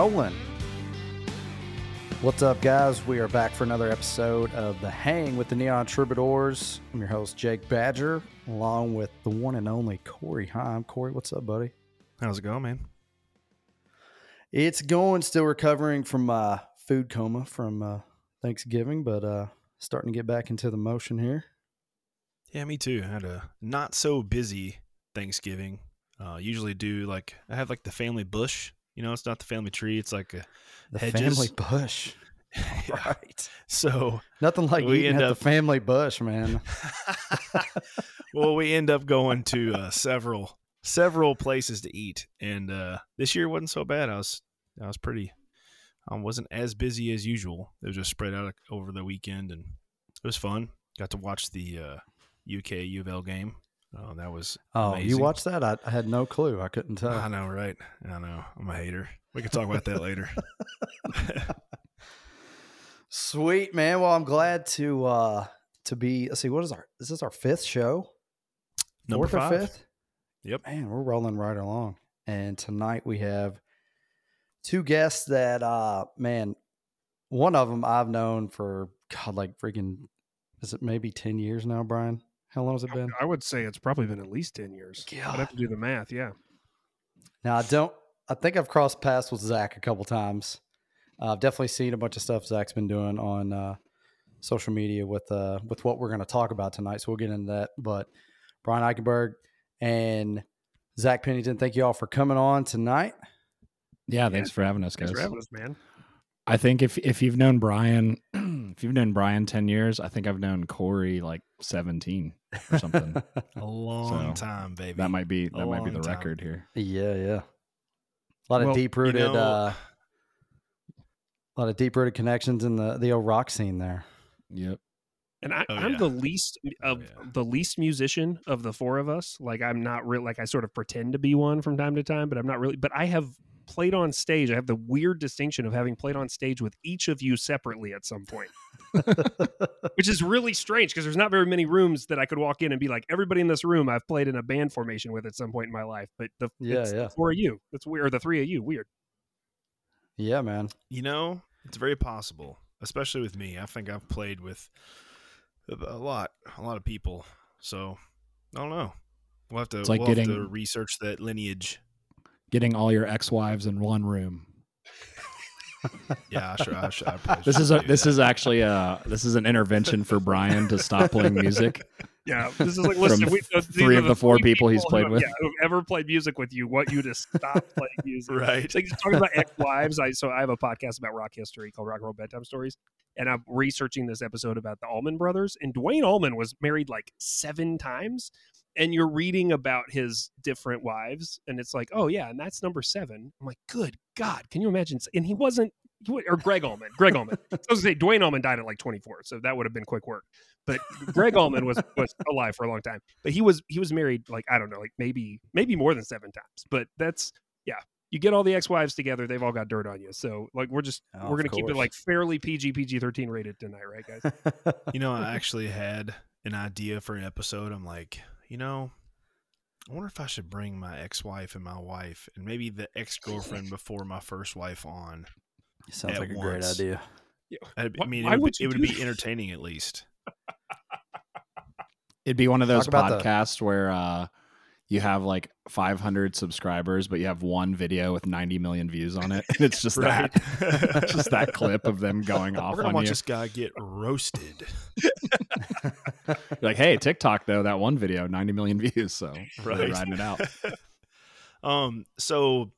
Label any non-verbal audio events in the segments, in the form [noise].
Rolling. What's up, guys? We are back for another episode of The Hang with the Neon Troubadours. I'm your host, Jake Badger, along with the one and only Corey Heim. Corey, what's up, buddy? How's it going, man? It's going, still recovering from uh, food coma from uh, Thanksgiving, but uh, starting to get back into the motion here. Yeah, me too. I had a not so busy Thanksgiving. Uh, usually do like I have like the family bush. You know, it's not the family tree. It's like a The hedges. family bush. [laughs] Yeah. Right. So, Nothing like We eating end at up- the family bush, man. [laughs] well, we end up going to uh, several several places to eat, and uh, this year wasn't so bad. I was I was pretty. I wasn't as busy as usual. It was just spread out over the weekend, and it was fun. Got to watch the uh, UK U of L game. Oh, that was Oh, you watched that? I, I had no clue. I couldn't tell. I know, right? I know. I'm a hater. We can talk about that later. [laughs] Sweet man. Well, I'm glad to uh to be. Let's see. What is our? Is this our fifth show? Number Fourth five. or fifth? Yep. Man, we're rolling right along. And tonight we have two guests that, uh, man, one of them I've known for God, like freaking, is it maybe ten years now, Brian? How long has it been? I would say it's probably been at least 10 years. I'd have to do the math. Yeah. Now I don't. I think I've crossed paths with Zack a couple times. Uh, I've definitely seen a bunch of stuff Zack's been doing on uh, social media with uh, with what we're going to talk about tonight. So we'll get into that. But Brian Eichenberger and Zack Pennington, thank you all for coming on tonight. Yeah, thanks for having us, guys. Thanks for having us, man. I think if if you've known Brian, [clears throat] if you've known Brian ten years, I think I've known Corey like seventeen or something. [laughs] A long So, time, baby. that might be that might be the time. record here. yeah, yeah. A lot of Well, deep rooted, you know- uh, a lot of deep rooted connections in the the old rock scene there. Yep. And I, Oh, I'm yeah. the least of yeah. the least musician of the four of us. Like I'm not real. Like I sort of pretend to be one from time to time, but I'm not really. But I have played on stage. I have the weird distinction of having played on stage with each of you separately at some point, [laughs] which is really strange because there's not very many rooms that I could walk in and be like, everybody in this room I've played in a band formation with at some point in my life. But the Yeah, it's yeah. the four of you. That's weird. Or the three of you. Weird. yeah, man. You know, it's very possible, especially with me. I think I've played with a a lot, a lot of people. So I don't know. We'll have to, It's like we'll have to research that lineage. Getting all your ex wives in one room. [laughs] Yeah, sure. should. I should I This is a this that. is actually a this is an intervention for Brian to stop playing music. [laughs] Yeah, this is like [laughs] listen. We, three of the four three people he's played have- with. Yeah, who've ever played music with you, want you to stop [laughs] playing music. right. It's like talking about ex-wives. I so I have a podcast about rock history called Rock and Roll Bedtime Stories, and I'm researching this episode about the Allman Brothers. And Duane Allman was married like seven times, and you're reading about his different wives, and it's like, oh yeah, and that's number seven. I'm like, good God, can you imagine? And he wasn't. Or Gregg Allman. Gregg Allman. I was gonna say Duane Allman died at like 24, so that would have been quick work. But Gregg Allman was was alive for a long time. But he was he was married like I don't know, like maybe maybe more than seven times. But that's yeah. You get all the ex-wives together, they've all got dirt on you. So like we're just Oh, we're gonna keep it like fairly PG PG thirteen rated tonight, right, guys? [laughs] You know, I actually had an idea for an episode. I'm like, you know, I wonder if I should bring my ex-wife and my wife, and maybe the ex-girlfriend [laughs] before my first wife on. Sounds like a great idea. I, I Why- mean, why it would, would be, it would be that? entertaining at least. [laughs] It'd be one of those about the- podcasts where uh, you have like 500 subscribers, but you have one video with 90 million views on it, and it's [laughs] just that, just that clip of them going [laughs] We're off gonna on watch you. this guy get roasted. Like, hey, TikTok though, that one video, 90 million views, so [laughs] we're Right. riding it out. um. So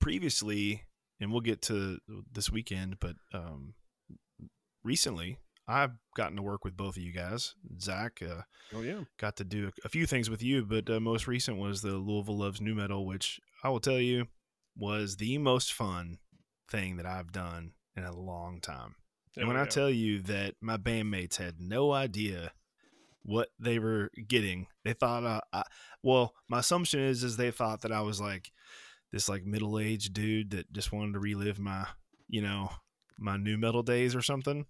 previously, and we'll get to this weekend, but um, recently I've gotten to work with both of you guys. Zack uh, Oh yeah. got to do a, a few things with you, but uh, most recent was the Louisville Loves Nu Metal, which I will tell you was the most fun thing that I've done in a long time. And when I tell you that my bandmates had no idea what they were getting, they thought, uh, I, well, my assumption is, is they thought that I was like this like middle aged dude that just wanted to relive my, you know, my nu metal days or something.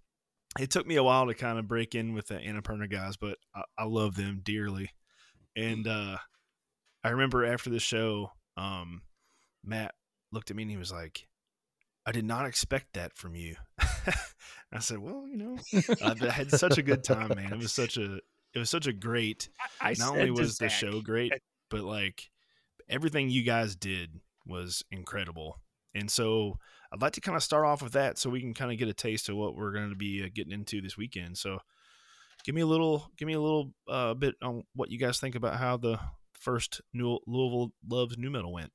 It took me a while to kind of break in with the Annapurna guys, but I, I love them dearly. And uh, I remember after the show, um, Matt looked at me and he was like, I did not expect that from you. [laughs] I said, well, you know, I had such a good time, man. It was such a, it was such a great, I, I not only was the Zack, show great, but like everything you guys did was incredible. And so I'd like to kind of start off with that so we can kind of get a taste of what we're going to be uh, getting into this weekend. So give me a little, give me a little uh, bit on what you guys think about how the first New- Louisville Loves Nu Metal went.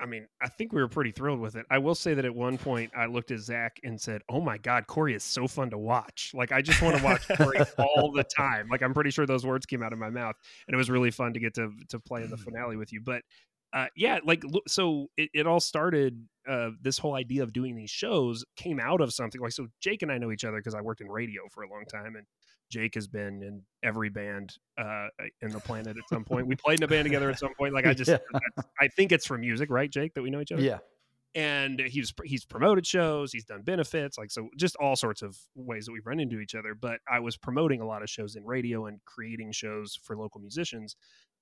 I mean, I think we were pretty thrilled with it. I will say that at one point I looked at Zack and said, "Oh my God, Corey is so fun to watch! Like I just want to watch Corey [laughs] all the time." Like I'm pretty sure those words came out of my mouth, and it was really fun to get to to play in the finale with you. But uh, yeah, like so it, it all started. Uh, this whole idea of doing these shows came out of something like so. Jake and I know each other because I worked in radio for a long time, and Jake has been in every band uh, in the planet at some point. We played in a band together at some point. Like I [laughs] just, Yeah. I think it's from music, right, Jake, that we know each other. Yeah. And he's he's promoted shows, he's done benefits, like so, just all sorts of ways that we've run into each other. But I was promoting a lot of shows in radio and creating shows for local musicians,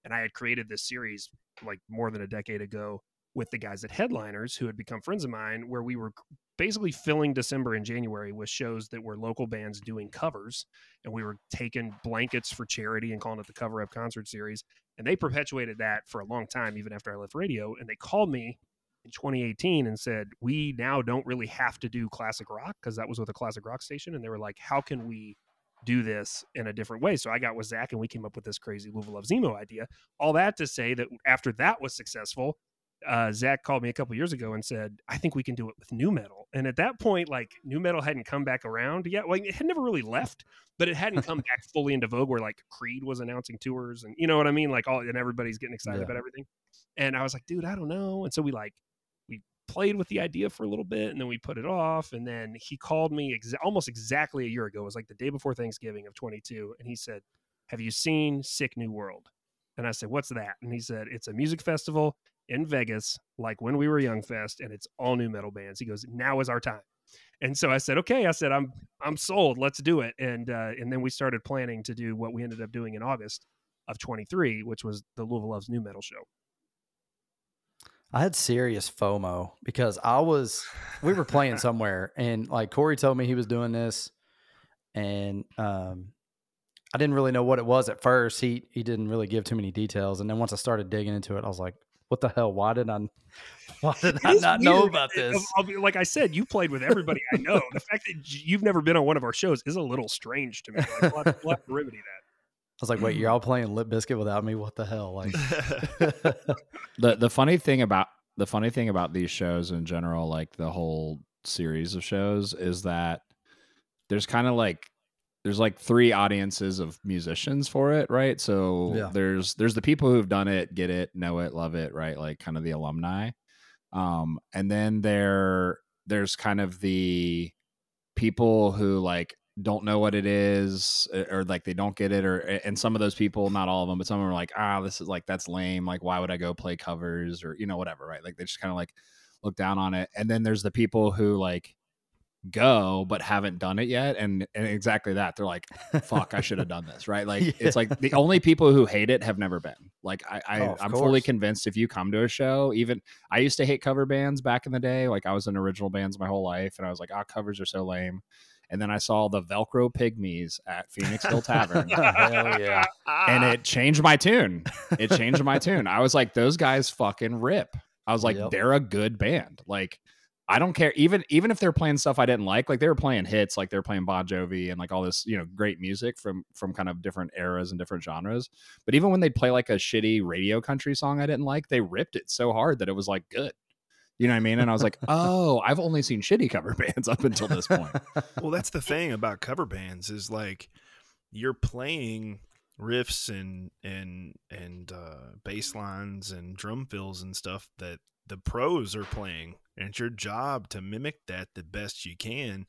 and I had created this series like more than a decade ago with the guys at Headliners who had become friends of mine, where we were basically filling December and January with shows that were local bands doing covers and we were taking blankets for charity and calling it the cover up concert series and they perpetuated that for a long time even after i left radio and they called me in 2018 and said we now don't really have to do classic rock because that was with a classic rock station and they were like how can we do this in a different way so i got with zack and we came up with this crazy louisville loves emo idea all that to say that after that was successful uh, Zack called me a couple years ago and said, I think we can do it with nu metal. And at that point, like nu metal hadn't come back around yet. Well, it had never really left, but it hadn't come back fully into vogue where like Creed was announcing tours and you know what I mean? Like all and everybody's getting excited Yeah. about everything. And I was like, dude, I don't know. And so we like played with the idea for a little bit and then we put it off. And then he called me exa- almost exactly a year ago. It was like the day before Thanksgiving of 22. And he said, Have you seen Sick New World? And I said, What's that? And he said, It's a music festival in Vegas, like when we were Young Fest, and it's all nu metal bands. He goes, Now is our time. And so I said, Okay. I said, I'm I'm sold. Let's do it. And uh, and then we started planning to do what we ended up doing in August of 23, which was the Louisville Loves Nu Metal show. I had serious FOMO because I was we were playing [laughs] somewhere and like Corey told me he was doing this and um I didn't really know what it was at first. He he didn't really give too many details and then once I started digging into it I was like what the hell why did I [laughs] why did It I not know about this? Be- like I said, you played with everybody I know. the fact that you've never been on one of our shows is a little strange to me. Like, we'll have, we'll have to [laughs] remedy that. I was like wait you're [clears throat] all playing Limp Bizkit without me what the hell like [laughs] the the funny thing about the funny thing about these shows in general, like the whole series of shows, is that there's kind of like there's like three audiences of musicians for it, right? So Yeah. there's there's the people who've done it, get it, know it, love it, right? Like kind of the alumni. Um, and then there there's kind of the people who like don't know what it is or, like they don't get it or and some of those people not all of them but some of them are like ah this is like that's lame like why would i go play covers? or you know whatever right? Like they just kind of like look down on it and then there's the people who like go but haven't done it yet and and exactly that they're like fuck i should have done this right? [laughs] Like Yeah. it's like the only people who hate it have never been. Like i, I oh, i'm fully convinced if you come to a show even i used to hate cover bands back in the day like i was in original bands my whole life and i was like ah covers are so lame and then i saw the velcro pygmies at phoenix hill tavern. [laughs] Hell yeah. And it changed my tune. It changed my tune. I was like those guys fucking rip. I was like Yep. they're a good band. Like I don't care. Even even if they're playing stuff I didn't like like they were playing hits like they're playing Bon Jovi and like all this you know great music from from kind of different eras and different genres. But even when they'd play like a shitty radio country song I didn't like they ripped it so hard that it was like good you know what I mean and I was like [laughs] oh I've only seen shitty cover bands up until this point [laughs] well, that's the thing about cover bands is like you're playing riffs and and and uh, bass lines and drum fills and stuff that the pros are playing, and it's your job to mimic that the best you can.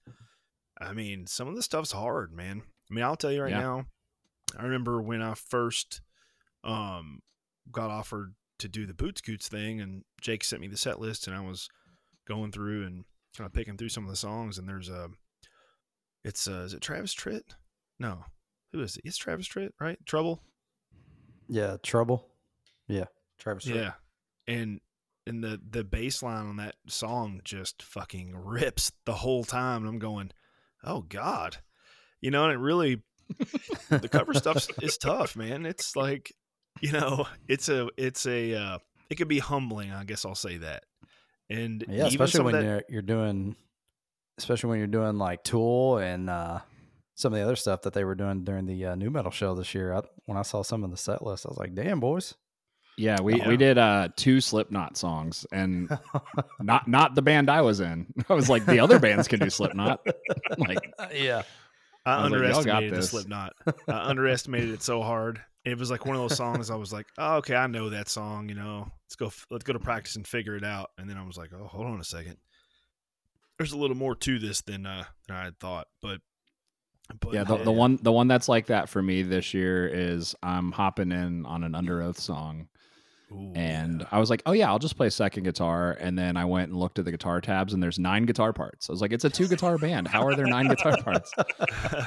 I mean, some of the stuff's hard, man. I mean, I'll tell you right Yeah. now. I remember when I first um got offered to do the Boots Coots thing, and Jake sent me the set list, and I was going through and kind of picking through some of the songs, and there's a, it's uh, is it Travis Tritt? No, who is it? It's Travis Tritt, right? Trouble. yeah trouble yeah Travis Tritt. Yeah, and and the the bass line on that song just fucking rips the whole time. And I'm going, oh god, you know, and it really the cover stuff [laughs] is tough, man. It's like you know, it's a it's a uh, it could be humbling. I guess I'll say that. And Yeah, even especially when that- you're you're doing, especially when you're doing like Tool and uh, some of the other stuff that they were doing during the uh, nu metal show this year. I, when I saw some of the set list, I was like, "Damn, boys!" Yeah, we, Yeah. we did uh two Slipknot songs and [laughs] not not the band I was in. [laughs] I was like the other bands can do Slipknot. [laughs] Like yeah, I, I was like, underestimated the this. Slipknot. I underestimated it so hard. It was like one of those songs. I was like, "Oh, okay, I know that song. You know, let's go. Let's go to practice and figure it out." And then I was like, "Oh, hold on a second. There's a little more to this than uh, than I had thought." But, but yeah, the, the one the one that's like that for me this year is I'm hopping in on an Underoath song. Ooh, And yeah. I was like, oh yeah, I'll just play second guitar. And then I went and looked at the guitar tabs, and there's nine guitar parts. I was like, it's a two guitar band. How are there nine guitar parts?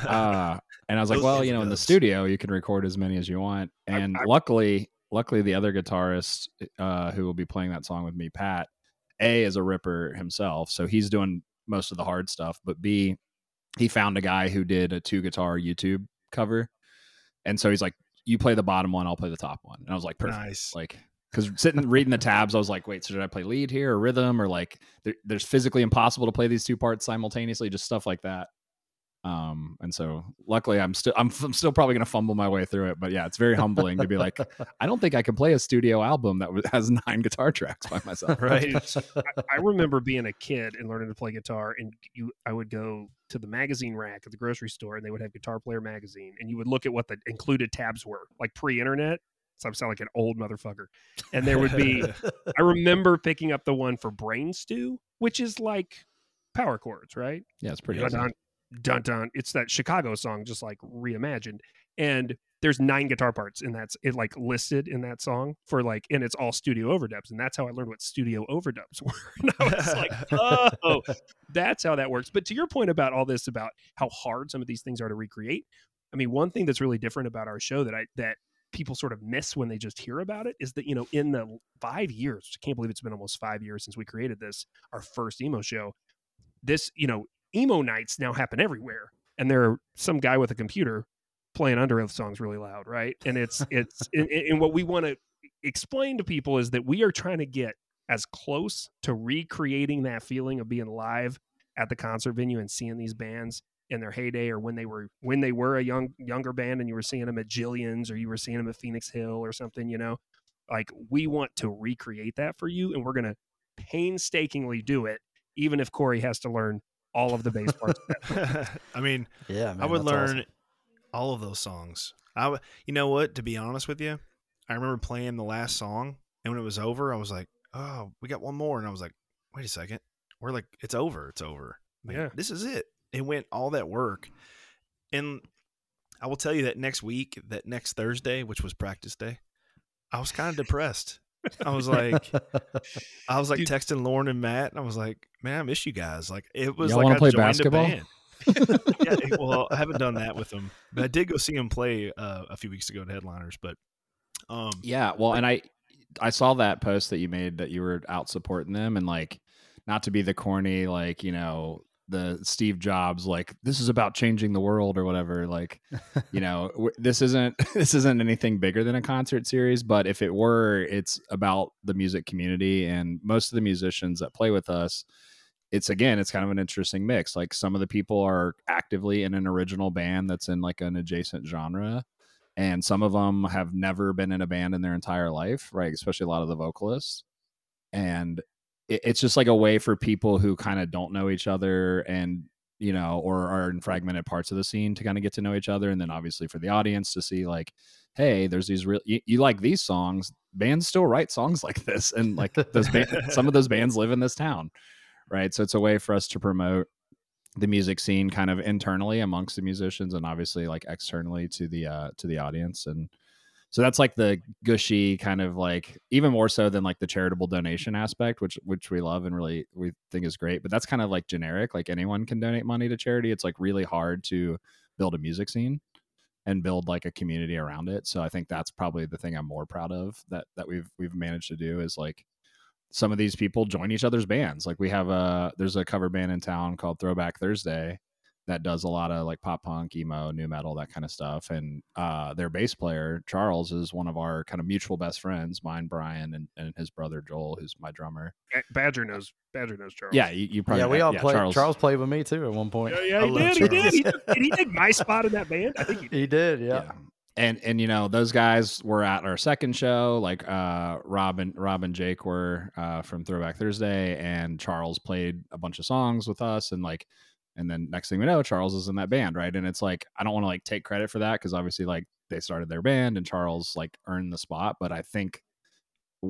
Uh, and I was like, well, you know, in the studio, you can record as many as you want. I- And I- luckily, luckily, the other guitarist uh, who will be playing that song with me, Pat, A is a ripper himself, so he's doing most of the hard stuff. But B, he found a guy who did a two guitar YouTube cover, and so he's like, you play the bottom one, I'll play the top one. And I was like, perfect. Nice. Like, because sitting reading the tabs, I was like, wait, so did I play lead here or rhythm or like, there, there's physically impossible to play these two parts simultaneously, just stuff like that. Um, and so luckily, I'm still, I'm, I'm still probably gonna fumble my way through it, but yeah, it's very [laughs] humbling to be like, I don't think I can play a studio album that [laughs] has nine guitar tracks by myself. right. [laughs] I, I remember being a kid and learning to play guitar, and you, I would go to the magazine rack at the grocery store, and they would have Guitar Player magazine, and you would look at what the included tabs were, like pre-internet. So I sound like an old motherfucker, and there would be. [laughs] I remember picking up the one for Brain Stew, which is like power chords, right? Yeah, it's pretty. dun, easy. dun, dun dun. It's that Chicago song, just like reimagined. And there's nine guitar parts, and that's it, like listed in that song for like, and it's all studio overdubs, and that's how I learned what studio overdubs [laughs] were. and I was like, oh, that's how that works. But to your point about all this, about how hard some of these things are to recreate, I mean, one thing that's really different about our show that I that people sort of miss when they just hear about it is that you know in the five years i can't believe it's been almost five years since we created this our first emo show this you know emo nights now happen everywhere. And there are some guy with a computer playing underoath songs really loud right? And it's [laughs] it's and, and what we want to explain to people is that we are trying to get as close to recreating that feeling of being live at the concert venue and seeing these bands in their heyday or when they were when they were a young younger band and you were seeing them at Jillian's or you were seeing them at Phoenix Hill or something you know like we want to recreate that for you and we're going to painstakingly do it even if Corey has to learn all of the bass parts. [laughs] I mean, yeah, man, I would learn awesome. all of those songs. I would, you know what? To be honest with you, I remember playing the last song, and when it was over, I was like, "Oh, we got one more," and I was like, "Wait a second, we're like, it's over, it's over. Like, Yeah. this is it." It went all that work, and I will tell you that next week, that next Thursday, which was practice day, I was kind of depressed. I was like, [laughs] I was like Dude. texting Lauren and Matt, and I was like, "Man, I miss you guys." Like it was Y'all like I play joined a basketball? band. [laughs] yeah, well, I haven't done that with them, but I did go see him play uh, a few weeks ago at Headliners. But um, Yeah, well, and I I saw that post that you made that you were out supporting them and like not to be the corny like, you know, the Steve Jobs like this is about changing the world or whatever like, you [laughs] know, w- this isn't [laughs] this isn't anything bigger than a concert series, but if it were, it's about the music community and most of the musicians that play with us it's again it's kind of an interesting mix like some of the people are actively in an original band that's in like an adjacent genre and some of them have never been in a band in their entire life right especially a lot of the vocalists and it, it's just like a way for people who kind of don't know each other and you know or are in fragmented parts of the scene to kind of get to know each other and then obviously for the audience to see like hey there's these real you, you like these songs bands still write songs [laughs] like this and like those band, [laughs] some of those bands live in this town right? So it's a way for us to promote the music scene kind of internally amongst the musicians and obviously like externally to the uh to the audience and so that's like the gushy kind of like even more so than like the charitable donation aspect which which we love and really we think is great but that's kind of like generic like anyone can donate money to charity it's like really hard to build a music scene and build like a community around it so i think that's probably the thing i'm more proud of that that we've we've managed to do is like some of these people join each other's bands. Like we have a there's a cover band in town called Throwback Thursday that does a lot of like pop punk, emo, nu metal, that kind of stuff. And uh, their bass player Charles is one of our kind of mutual best friends, mine, Brian, and, and his brother Joel, who's my drummer. Badger knows Badger knows Charles. Yeah, you, you probably yeah, we all yeah, played. Charles, Charles. played with me too at one point. yeah, yeah I he did. He did. He took, did he take my spot in that band? I think he did. He did, yeah. yeah. And and you know those guys were at our second show. Like uh, Rob and Rob and Jake were uh, from Throwback Thursday, and Charles played a bunch of songs with us, and like and then next thing we know charles is in that band right and it's like i don't want to like take credit for that because obviously like they started their band and charles like earned the spot but i think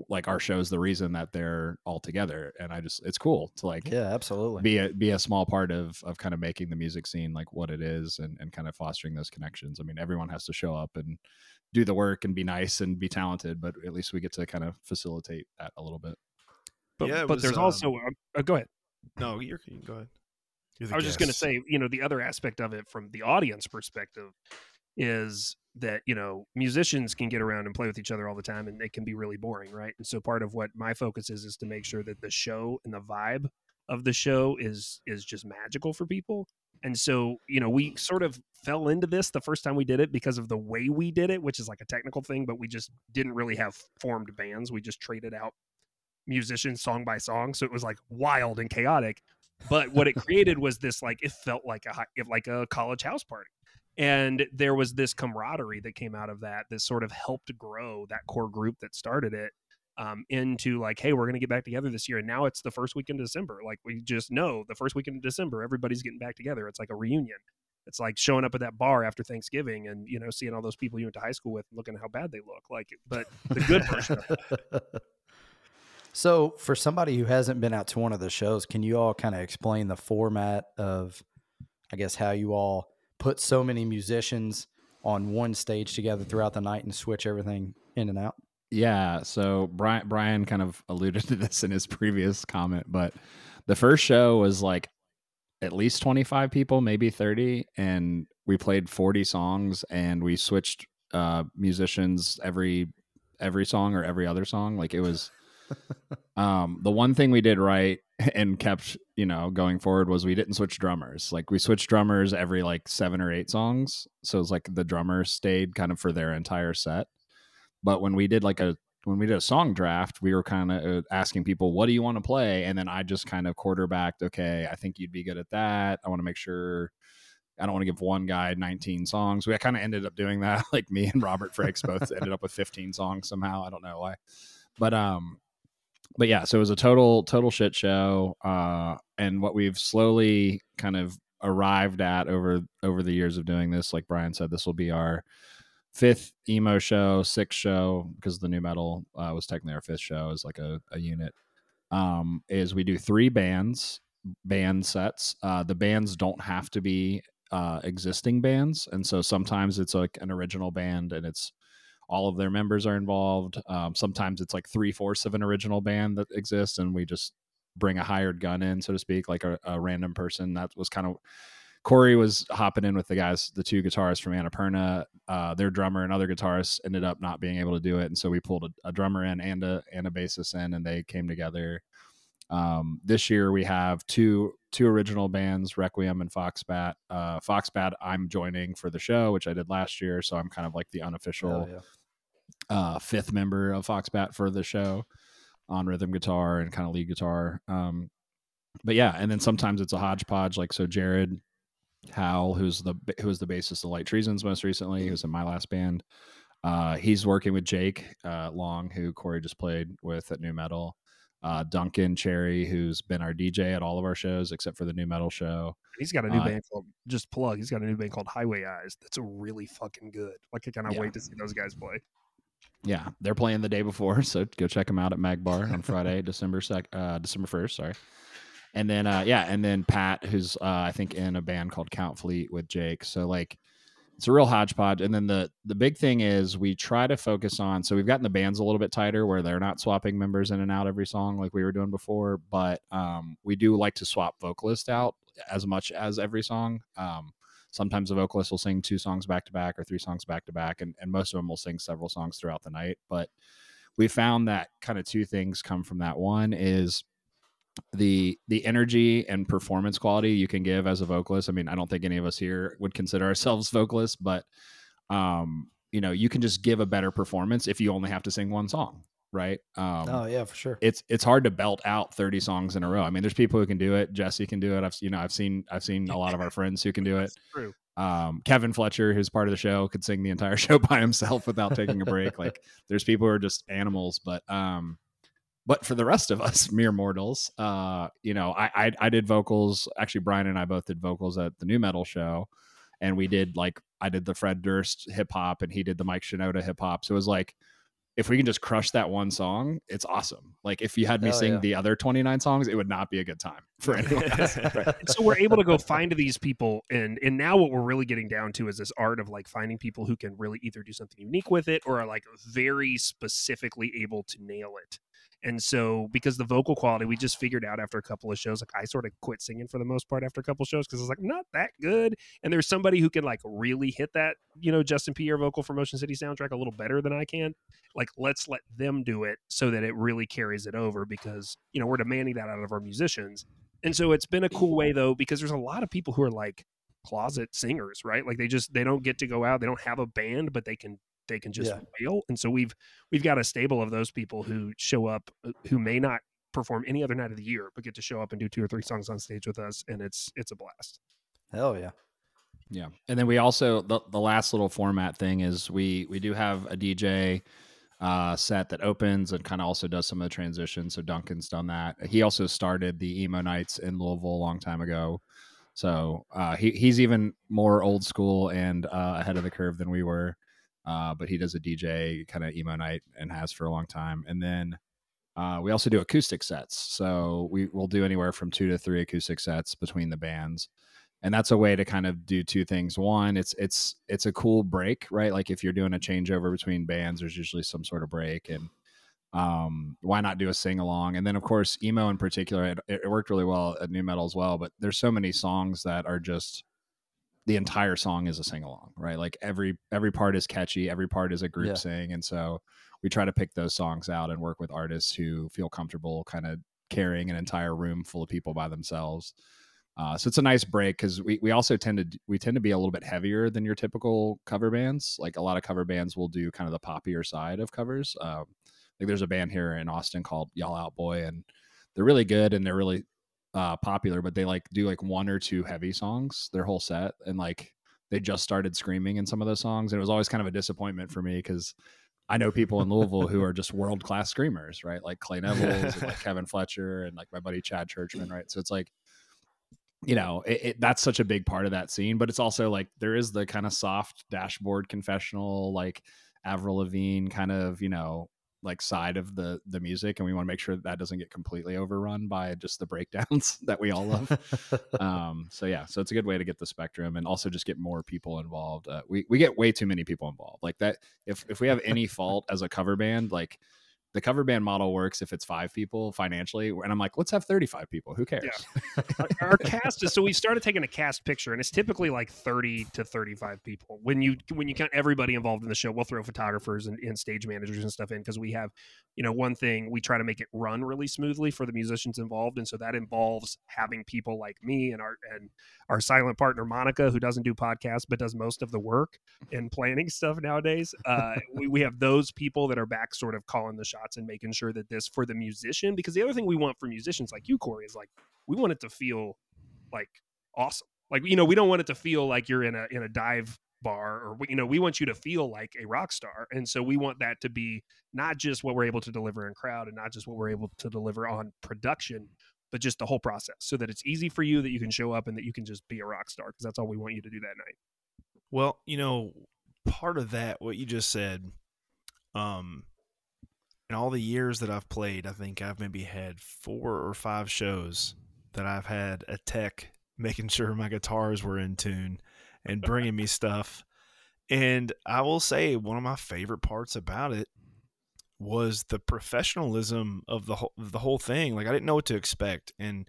like our show's the reason that they're all together and i just it's cool to like Yeah, absolutely. be a be a small part of of kind of making the music scene like what it is and and kind of fostering those connections i mean everyone has to show up and do the work and be nice and be talented but at least we get to kind of facilitate that a little bit But, Yeah, but was, there's um, also uh, go ahead. No, you're you go ahead. I was just going to say, you know, the other aspect of it from the audience perspective is that, you know, musicians can get around and play with each other all the time and they can be really boring, right? And so part of what my focus is is to make sure that the show and the vibe of the show is is just magical for people. And so, you know, we sort of fell into this the first time we did it because of the way we did it, which is like a technical thing, but we just didn't really have formed bands. We just traded out musicians song by song. So it was like wild and chaotic but what it created was this like it felt like a like a college house party. And there was this camaraderie that came out of that that sort of helped grow that core group that started it um, into like hey we're going to get back together this year. And now it's the first week in december. Like we just know the first week in december everybody's getting back together. It's like a reunion. It's like showing up at that bar after thanksgiving and you know seeing all those people you went to high school with looking how bad they look. Like but the good it [laughs] so, for somebody who hasn't been out to one of the shows, can you all kind of explain the format of, I guess, how you all put so many musicians on one stage together throughout the night and switch everything in and out? Yeah, so Brian Brian kind of alluded to this in his previous comment, but the first show was like at least 25 people, maybe 30, and we played 40 songs and we switched uh musicians every every song or every other song. Like it was [laughs] um the one thing we did right and kept, you know, going forward was we didn't switch drummers. Like we switched drummers every like 7 or 8 songs. So it's like the drummers stayed kind of for their entire set. But when we did like a when we did a song draft, we were kind of asking people, "What do you want to play?" And then I just kind of quarterbacked. Okay, I think you'd be good at that. I want to make sure. I don't want to give one guy 19 songs. We kind of ended up doing that. [laughs] Like me and Robert Frakes both ended up with 15 songs somehow. I don't know why, but um, but yeah. So it was a total total shit show. Uh, and what we've slowly kind of arrived at over over the years of doing this, like Brian said, this will be our fifth emo show, sixth show because the nu metal uh, was technically our fifth show as like a, a unit. Um, is we do three bands, band sets. Uh, the bands don't have to be uh, existing bands, and so sometimes it's like an original band and it's all of their members are involved. Um, sometimes it's like three fourths of an original band that exists, and we just bring a hired gun in, so to speak, like a, a random person. That was kind of Corey was hopping in with the guys, the two guitarists from Annapurna. Uh, their drummer and other guitarists ended up not being able to do it, and so we pulled a, a drummer in and a and a bassist in, and they came together. Um, this year we have two two original bands, Requiem and Foxbat. Uh, Foxbat, I'm joining for the show, which I did last year, so I'm kind of like the unofficial yeah. Uh, fifth member of Foxbat for the show on rhythm guitar and kind of lead guitar. Um, but yeah, and then sometimes it's a hodgepodge. Like so, Jared Howell, who's the who was the bassist of Light Treasons most recently, who's in my last band. Uh, he's working with Jake uh, Long, who Corey just played with at Nu Metal. Uh, Duncan Cherry, who's been our DJ at all of our shows except for the Nu Metal show. He's got a new Uh, band called just plug. He's got a new band called Highway Eyes. That's really fucking good. Like I cannot Yeah. wait to see those guys play. Yeah, they're playing the day before, [laughs] so go check them out at Magbar on Friday, December sec, uh, December first. Sorry, and then uh, yeah, and then Pat, who's uh, I think in a band called Count Fleet with Jake. So like, it's a real hodgepodge. And then the the big thing is we try to focus on. So we've gotten the bands a little bit tighter, where they're not swapping members in and out every song like we were doing before. But um, we do like to swap vocalist out as much as every song. Um, sometimes the vocalist will sing two songs back to back or three songs back to back and, and most of them will sing several songs throughout the night but we found that kind of two things come from that. One is the the energy and performance quality you can give as a vocalist. I mean, I don't think any of us here would consider ourselves vocalists, but um, you know, you can just give a better performance if you only have to sing one song, right? Um, oh yeah, for sure. it's it's hard to belt out 30 songs in a row. I mean, there's people who can do it. Jesse can do it. I've you know, I've seen I've seen a lot of our friends who can do it. True. Um, Kevin Fletcher, who's part of the show, could sing the entire [laughs] show by himself without taking a break. like there's people who are just animals, but um but for the rest of us [laughs] mere mortals, uh, you know, I, I I did vocals. Actually, Brian and I both did vocals at the nu metal show, and we did like I did the Fred Durst hip hop, and he did the Mike Shinoda hip hop. So it was like, if we can just crush that one song, it's awesome. Like if you had me Hell sing yeah. the other twenty nine songs, it would not be a good time for [laughs] anyone. else. [laughs] Right. So we're able to go find these people and and now what we're really getting down to is this art of like finding people who can really either do something unique with it or are like very specifically able to nail it and so because the vocal quality we just figured out after a couple of shows like i sort of quit singing for the most part after a couple shows because it's like not that good. And there's somebody who can like really hit that you know justin pierre vocal for motion city soundtrack a little better than i can. Like let's let them do it so that it really carries it over because you know we're demanding that out of our musicians. And so it's been a cool way though because there's a lot of people who are like closet singers, right? Like they just they don't get to go out, they don't have a band, but they can they can just Yeah. wail. And so we've we've got a stable of those people who show up uh, who may not perform any other night of the year, but get to show up and do two or three songs on stage with us, and it's it's a blast. Hell yeah. Yeah, and then we also the, the last little format thing is we we do have a DJ uh, set that opens and kind of also does some of the transitions. So Duncan's done that. He also started the emo nights in Louisville a long time ago. So uh, he he's even more old school and uh, ahead of the curve than we were. Uh, but he does a DJ kind of emo night and has for a long time. And then uh, we also do acoustic sets. So we will do anywhere from two to three acoustic sets between the bands and that's a way to kind of do two things one it's it's it's a cool break right like if you're doing a changeover between bands there's usually some sort of break and um why not do a sing along and then of course emo in particular it, it worked really well at nu metal as well but there's so many songs that are just the entire song is a sing along right like every every part is catchy every part is a group Yeah. sing and so we try to pick those songs out and work with artists who feel comfortable kind of carrying an entire room full of people by themselves uh, so it's a nice break because we, we also tend to we tend to be a little bit heavier than your typical cover bands. Like a lot of cover bands will do kind of the poppier side of covers. Um, like there's a band here in Austin called Y'all Out Boy, and they're really good and they're really uh, popular. But they like do like one or two heavy songs their whole set, and like they just started screaming in some of those songs. And it was always kind of a disappointment for me because I know people in Louisville who are just world class screamers, right? Like Clay Neville's, like [laughs] Kevin Fletcher, and like my buddy Chad Churchman, right? So it's like you know it, it, that's such a big part of that scene but it's also like there is the kind of soft dashboard confessional like avril lavigne kind of you know like side of the the music and we want to make sure that, that doesn't get completely overrun by just the breakdowns [laughs] that we all love. [laughs] Um so yeah so it's a good way to get the spectrum and also just get more people involved uh, we, we get way too many people involved. Like that if if we have any fault as a cover band like the cover band model works if it's five people financially and i'm like let's have 35 people who cares? [laughs] Our, our cast is so we started taking a cast picture and it's typically like 30 to 35 people. When you when you count everybody involved in the show we'll throw photographers and, and stage managers and stuff in because we have you know one thing we try to make it run really smoothly for the musicians involved and so that involves having people like me and our and our silent partner monica who doesn't do podcasts but does most of the work in planning stuff nowadays. Uh, we, we have those people that are back sort of calling the shots and making sure that this for the musician because the other thing we want for musicians like you corey is like we want it to feel like awesome. Like you know, we don't want it to feel like you're in a in a dive bar or you know, we want you to feel like a rock star. And so we want that to be not just what we're able to deliver in crowd and not just what we're able to deliver on production, but just the whole process so that it's easy for you that you can show up and that you can just be a rock star because that's all we want you to do that night. Well, you know, part of that, what you just said, um, in all the years that I've played, I think I've maybe had four or five shows that I've had a tech [laughs] making sure my guitars were in tune and bringing me stuff. And I will say, one of my favorite parts about it was the professionalism of the whole the whole thing. Like I didn't know what to expect, and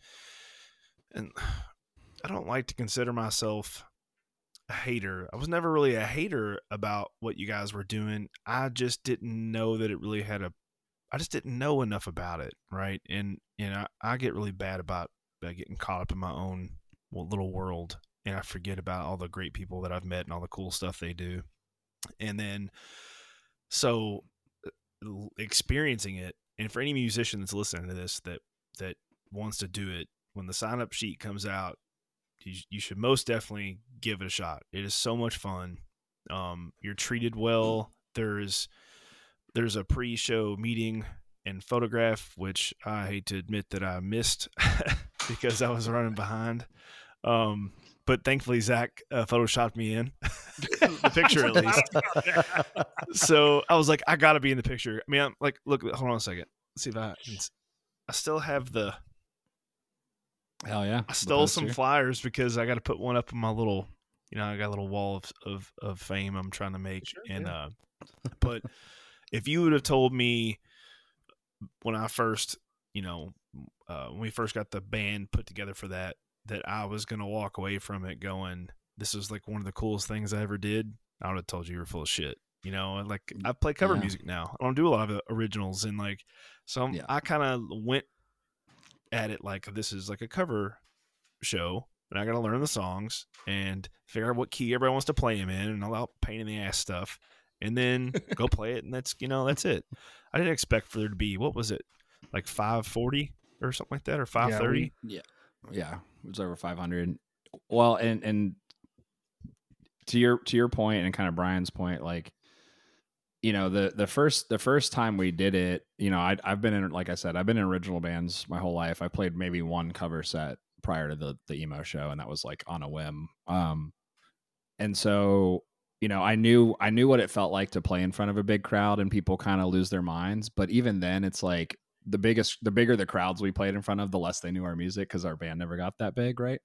and [sighs] I don't like to consider myself a hater. I was never really a hater about what you guys were doing. I just didn't know that it really had a I just didn't know enough about it, right? And and I, I get really bad about uh, getting caught up in my own little world, and I forget about all the great people that I've met and all the cool stuff they do. And then, so uh, experiencing it, and for any musician that's listening to this that that wants to do it, when the sign up sheet comes out, you, you should most definitely give it a shot. It is so much fun. Um, you're treated well. There's there's a pre-show meeting and photograph, which I hate to admit that I missed [laughs] because I was running behind. Um, but thankfully Zack uh, photoshopped me in [laughs] the picture at least. so I was like, I gotta be in the picture. I mean, I'm like, look, hold on a second. Let's see if I, I still have the. Hell yeah! I stole some flyers because I got to put one up in my little, you know, I got a little wall of of, of fame I'm trying to make, sure, and yeah. uh, [laughs] but if you would have told me when I first, you know, uh, when we first got the band put together for that, that I was going to walk away from it going, this is like one of the coolest things I ever did, I would have told you you were full of shit. You know, like mm, I play cover yeah. music now. I don't do a lot of originals, and like, so yeah. I kind of went at it like this is like a cover show, and I got to learn the songs and figure out what key everybody wants to play them in, and all that pain in the ass stuff and then go [laughs] play it, and that's you know that's it. I didn't expect for there to be what was it like five forty or something like that, or five thirty. Yeah, yeah, yeah, it was over five hundred. Well, and and to your to your point and kind of Brian's point, like you know the the first the first time we did it, you know I I've been in like I said I've been in original bands my whole life. I played maybe one cover set prior to the the emo show, and that was like on a whim. Um, and so you know, I knew I knew what it felt like to play in front of a big crowd and people kind of lose their minds. But even then, it's like the biggest, the bigger the crowds we played in front of, the less they knew our music because our band never got that big, right?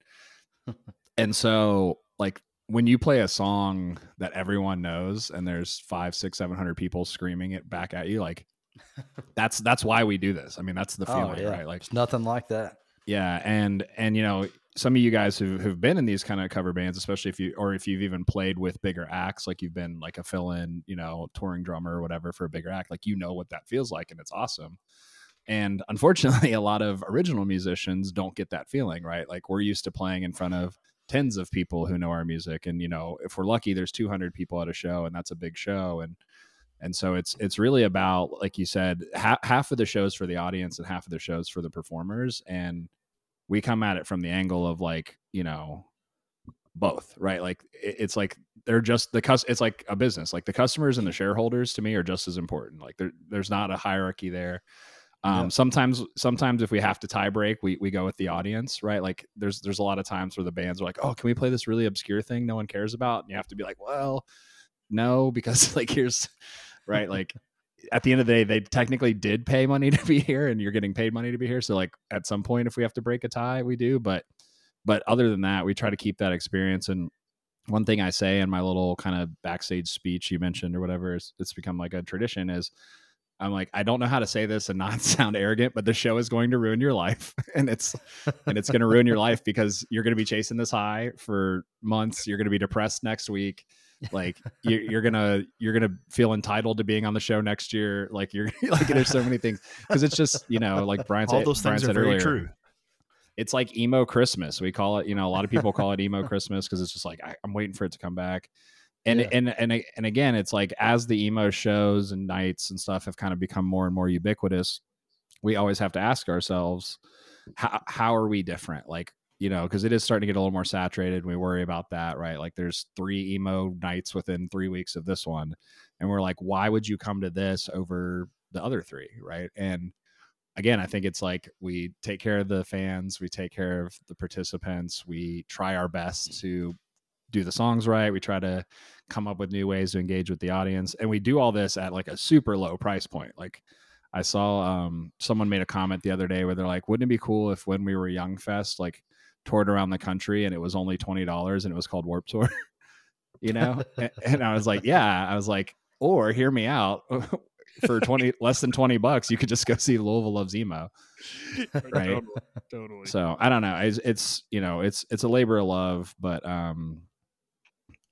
[laughs] and so, like when you play a song that everyone knows and there's five, six, seven hundred people screaming it back at you, like [laughs] that's that's why we do this. I mean, that's the oh, feeling, oh, yeah. right? Like There's nothing like that. Yeah, and and you know, some of you guys who have been in these kind of cover bands, especially if you or if you've even played with bigger acts, like you've been like a fill-in, you know, touring drummer or whatever for a bigger act, like you know what that feels like, and it's awesome. And unfortunately, [laughs] a lot of original musicians don't get that feeling, right? Like we're used to playing in front of tens of people who know our music, and you know, if we're lucky, there's 200 people at a show, and that's a big show, and and so it's it's really about like you said, ha- half of the shows for the audience and half of the shows for the performers, and we come at it from the angle of like you know both right? Like it's like they're just the cus it's like a business. Like the customers and the shareholders to me are just as important. Like there, there's not a hierarchy there. Um, yeah. sometimes sometimes if we have to tie break we, we go with the audience right? Like there's there's a lot of times where the bands are like oh can we play this really obscure thing no one cares about? And you have to be like well no because [laughs] like here's right? Like at the end of the day, they technically did pay money [laughs] to be here, and you're getting paid money to be here. So like at some point, if we have to break a tie, we do. But but other than that, we try to keep that experience. And one thing I say in my little kind of backstage speech you mentioned or whatever, it's, it's become like a tradition is. I'm like, I don't know how to say this and not [laughs] sound arrogant, but the show is going to ruin your life, [laughs] and it's and it's going to ruin your life because you're going to be chasing this high for months. You're going to be depressed next week like you're, you're, gonna you're gonna feel entitled to being on the show next year. Like you're [laughs] like there's so many things. Because it's just you know like brian said, all those brian things are very earlier, true. it's like emo christmas. We call it you know a lot of people call it emo christmas because it's just like I, am waiting for it to come back. And yeah. and and and again it's like as the emo shows and nights and stuff have kind of become more and more ubiquitous we always have to ask ourselves how how are we different? Like you know, because it is starting to get a little more saturated. And We worry about that, right? Like there's three emo nights within three weeks of this one. And we're like, why would you come to this over the other three? Right. And again, I think it's like we take care of the fans, we take care of the participants, we try our best to do the songs right. We try to come up with new ways to engage with the audience. And we do all this at like a super low price point. Like I saw um, someone made a comment the other day where they're like, wouldn't it be cool if when we were Young Fest, like toured around the country and it was only twenty dollars and it was called Warped Tour. [laughs] you know, [laughs] and, and I was like, yeah, I was like, or hear me out. [laughs] for 20 less than 20 bucks you could just go see louisville loves emo right totally, totally, so i don't know it's, it's, you know it's it's a labor of love but um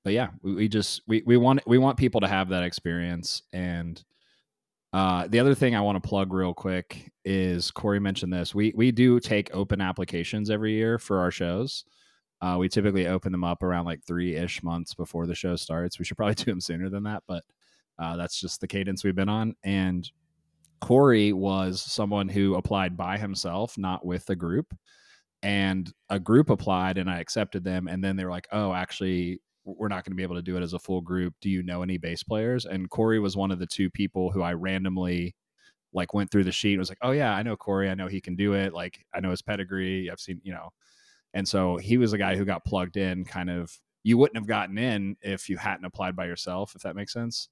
but yeah we, we just we, we want we want people to have that experience and Uh, the other thing I want to plug real quick is Corey mentioned this. We we do take open applications every year for our shows. Uh, we typically open them up around like three ish months before the show starts. We should probably [laughs] do them sooner than that, but uh, that's just the cadence we've been on. And Corey was someone who applied by himself, not with a group. And a group applied, and I accepted them. And then they were like, "Oh, actually, we're not going to be able to do it as a full group. Do you know any bass players?" And Corey was one of the two people who I randomly like went through the sheet and was like, "Oh yeah, I know Corey. I know he can do it. Like I know his pedigree. I've seen, you know." And so he was a guy who got plugged in kind of you wouldn't have gotten in if you hadn't applied by yourself, if that makes sense.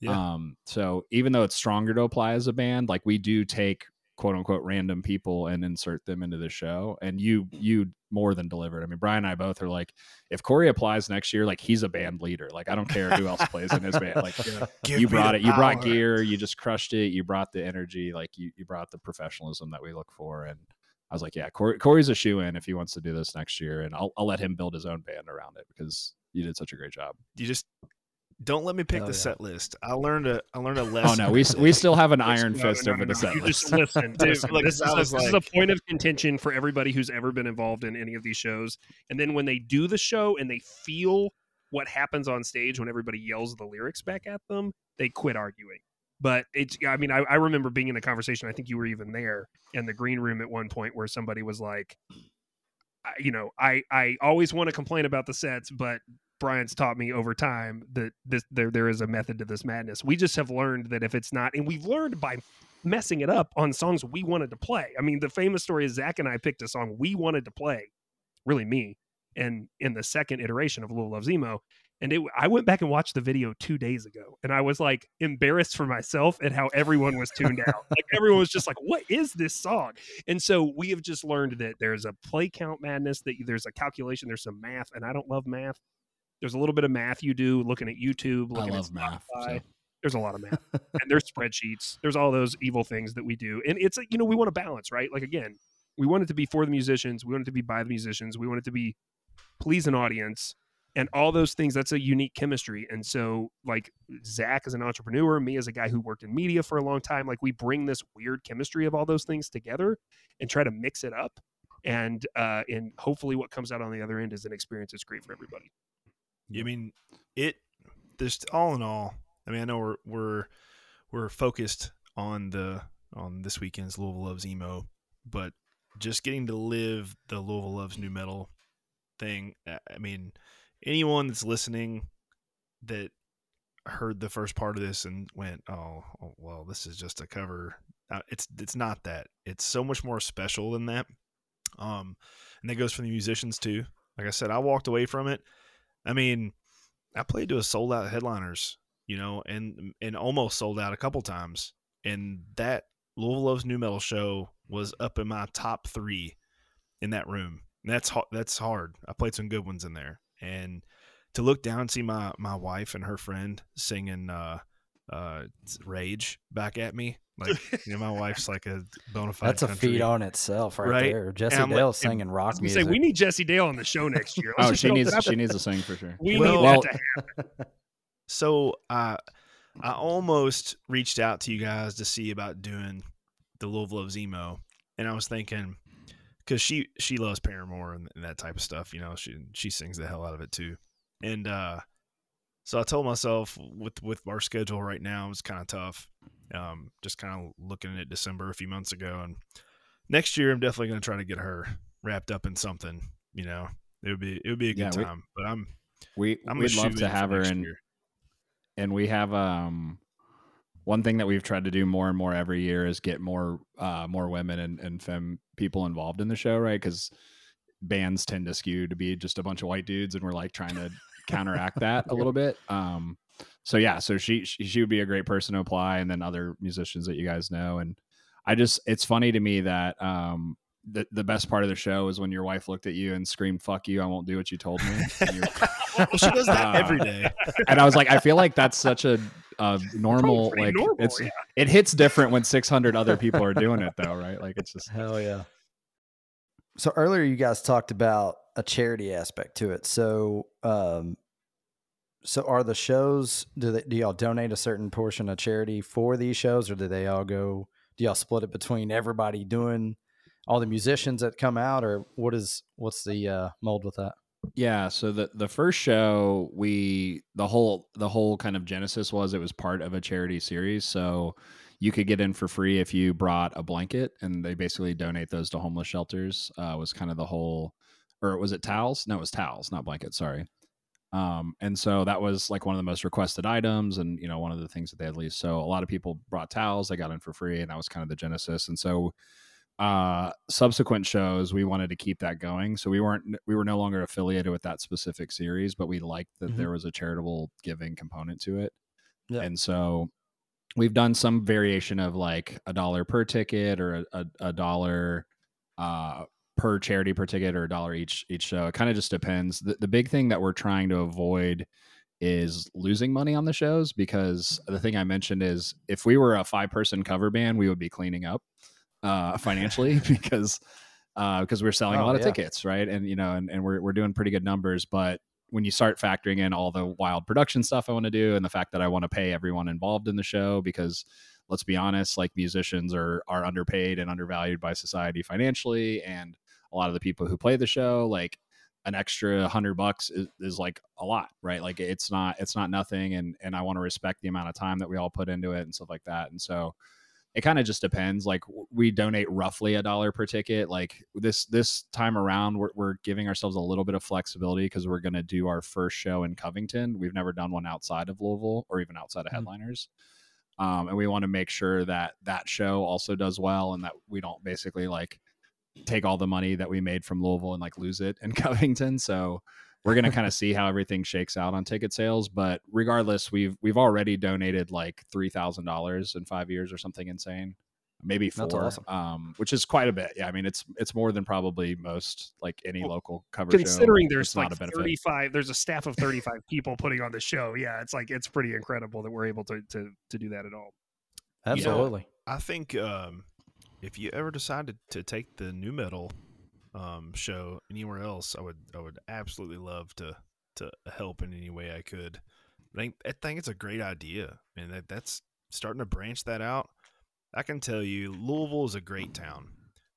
Yeah. Um, so even though it's stronger to apply as a band, like we do take quote unquote random people and insert them into the show. And you you more than delivered. I mean, Brian and I both are like, if Corey applies next year, like he's a band leader. Like I don't care who else plays in his band. Like [laughs] Give you brought the it, you brought gear, you just crushed it, you brought the energy, like you you brought the professionalism that we look for. And I was like, yeah, Corey, Corey's a shoe in if he wants to do this next year, and I'll I'll let him build his own band around it because you did such a great job. You just don't let me pick Hell the yeah. set list. I learned a I learned a oh, lesson. Oh no, we we [laughs] still have an iron No, fist no, over the no. [laughs] set You list. just listen. Dude, [laughs] like, this, is I a, was this is a point of contention for everybody who's ever been involved in any of these shows. And then when they do the show and they feel what happens on stage when everybody yells the lyrics back at them, they quit arguing. But it's, I mean, I, I remember being in a conversation, I think you were even there in the green room at one point where somebody was like, you know, I, I always want to complain about the sets, but Brian's taught me over time that this there there is a method to this madness. We just have learned that if it's not, and we've learned by messing it up on songs we wanted to play. I mean, the famous story is Zach and I picked a song we wanted to play, really me, and in the second iteration of Louisville Loves Emo. And it, I went back and watched the video two days ago, and I was like embarrassed for myself at how everyone was tuned out. [laughs] Like everyone was just like, "What is this song?" And so we have just learned that there's a play count madness, that there's a calculation, there's some math, and I don't love math. There's a little bit of math you do looking at YouTube, I love at math. So. There's a lot of math [laughs] and there's spreadsheets. There's all those evil things that we do. And it's, you know, we want to balance, right? Like, again, we want it to be for the musicians. We want it to be by the musicians. We want it to be please an audience and all those things. That's a unique chemistry. And so, like, Zach is an entrepreneur, me as a guy who worked in media for a long time, like, we bring this weird chemistry of all those things together and try to mix it up. And, uh, and hopefully what comes out on the other end is an experience that's great for everybody. I mean, it. There's all in all. I mean, I know we're we're we're focused on the on this weekend's Louisville Loves emo, but just getting to live the Louisville Loves nu metal thing. I I mean, anyone that's listening that heard the first part of this and went, "Oh, oh, well, this is just a cover." Uh, it's it's not that. It's so much more special than that. Um, and that goes for the musicians too. Like I said, I walked away from it. I mean, I played to a sold out headliners, you know, and and almost sold out a couple times. And that Louisville Loves Nu Metal show was up in my top three in that room. And that's that's hard. I played some good ones in there, and to look down and see my my wife and her friend singing uh uh rage back at me like you know my wife's like a bona fide That's a country. feat on itself, right, Right? there. Jesse I'm like- Dale singing rock music. say, we need Jesse Dale on the show next year. Oh, she needs she needs to sing for sure. We Well- need well- that to happen. So I I almost reached out to you guys to see about doing the Louisville Loves emo, and I was thinking because she she loves Paramore and, and that type of stuff. You know, she she sings the hell out of it too, and uh, so I told myself with with our schedule right now it's kind of tough. Um, just kind of looking at December a few months ago, and next year I'm definitely going to try to get her wrapped up in something. You know, it would be it would be a good Yeah, we- time. But I'm We I'm we'd love to have her year. and we have um one thing that we've tried to do more and more every year is get more uh more women and, and femme people involved in the show right because bands tend to skew to be just a bunch of white dudes and we're like trying to counteract [laughs] that a little bit um so yeah so she, she she would be a great person to apply and then other musicians that you guys know and i just it's funny to me that um the, the best part of the show is when your wife looked at you and screamed fuck you i won't do what you told me you- [laughs] Well, she does that Uh, every day. and i was like i feel like that's such a, a [laughs] normal like normal, it's yeah. it hits different when 600 other people are doing it though right like it's just Hell yeah. So earlier you guys talked about a charity aspect to it. So um So are the shows? Do they do y'all donate a certain portion of charity for these shows, or do they all go? Do y'all split it between everybody doing all the musicians that come out, or what is what's the uh, mold with that? Yeah, so the the first show we the whole the whole kind of genesis was it was part of a charity series, so you could get in for free if you brought a blanket, and they basically donate those to homeless shelters. Uh, was kind of the whole, or was it towels? No, it was towels, not blankets. Sorry. Um, and so that was like one of the most requested items, and you know one of the things that they had least. So a lot of people brought towels, they got in for free, and that was kind of the genesis. And so uh subsequent shows we wanted to keep that going so we weren't we were no longer affiliated with that specific series but we liked that Mhm. there was a charitable giving component to it Yeah. and so we've done some variation of like a dollar per ticket or a, a, a dollar uh per charity per ticket or a dollar each each show. It kind of just depends. The, the big thing that we're trying to avoid is losing money on the shows because the thing i mentioned is if we were a five person cover band we would be cleaning up uh financially [laughs] [laughs] because uh because we're selling a Oh, lot of yeah. tickets right? And you know and, and we're, we're doing pretty good numbers but when you start factoring in all the wild production stuff I want to do and the fact that I want to pay everyone involved in the show because let's be honest like musicians are are underpaid and undervalued by society financially and a lot of the people who play the show like an extra hundred bucks is, is like a lot right like it's not it's not nothing and and I want to respect the amount of time that we all put into it and stuff like that and so it kind of just depends like we donate roughly a dollar per ticket like this this time around we're, we're giving ourselves a little bit of flexibility because we're going to do our first show in covington we've never done one outside of louisville or even outside of Mm. headliners um, and we want to make sure that that show also does well and that we don't basically like take all the money that we made from louisville and like lose it in [laughs] covington so we're going to kind of see how everything shakes out on ticket sales but regardless we've we've already donated like $3000 in five years or something insane maybe four That's awesome. um which is quite a bit yeah i mean it's it's more than probably most like any Well, local cover show. Considering there's It's like not a benefit 35, there's a staff of 35 people putting on the show. Yeah, it's like it's pretty incredible that we're able to to to do that at all. Absolutely. I think um, if you ever decided to take the nu metal um, show anywhere else, I would I would absolutely love to to help in any way I could. I think I think it's a great idea, and that that's starting to branch that out. I can tell you, Louisville is a great town,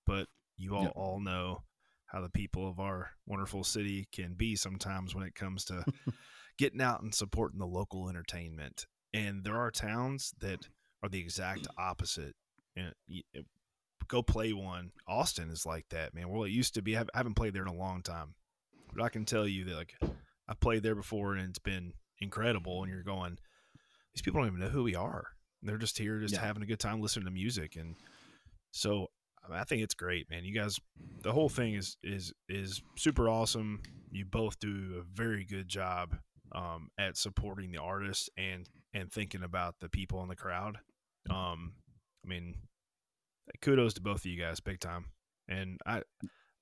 but you all Yep. all know how the people of our wonderful city can be sometimes when it comes to [laughs] getting out and supporting the local entertainment. And there are towns that are the exact opposite. And go play one. Austin is like that, man. Well, it used to be. I haven't played there in a long time, but I can tell you that like I played there before, and it's been incredible. And you're going, these people don't even know who we are. They're just here, just Yeah. having a good time listening to music. And so I, mean, I think it's great, man. You guys, the whole thing is is is super awesome. You both do a very good job um, at supporting the artist and and thinking about the people in the crowd. Um, I mean, kudos to both of you guys, big time. And I,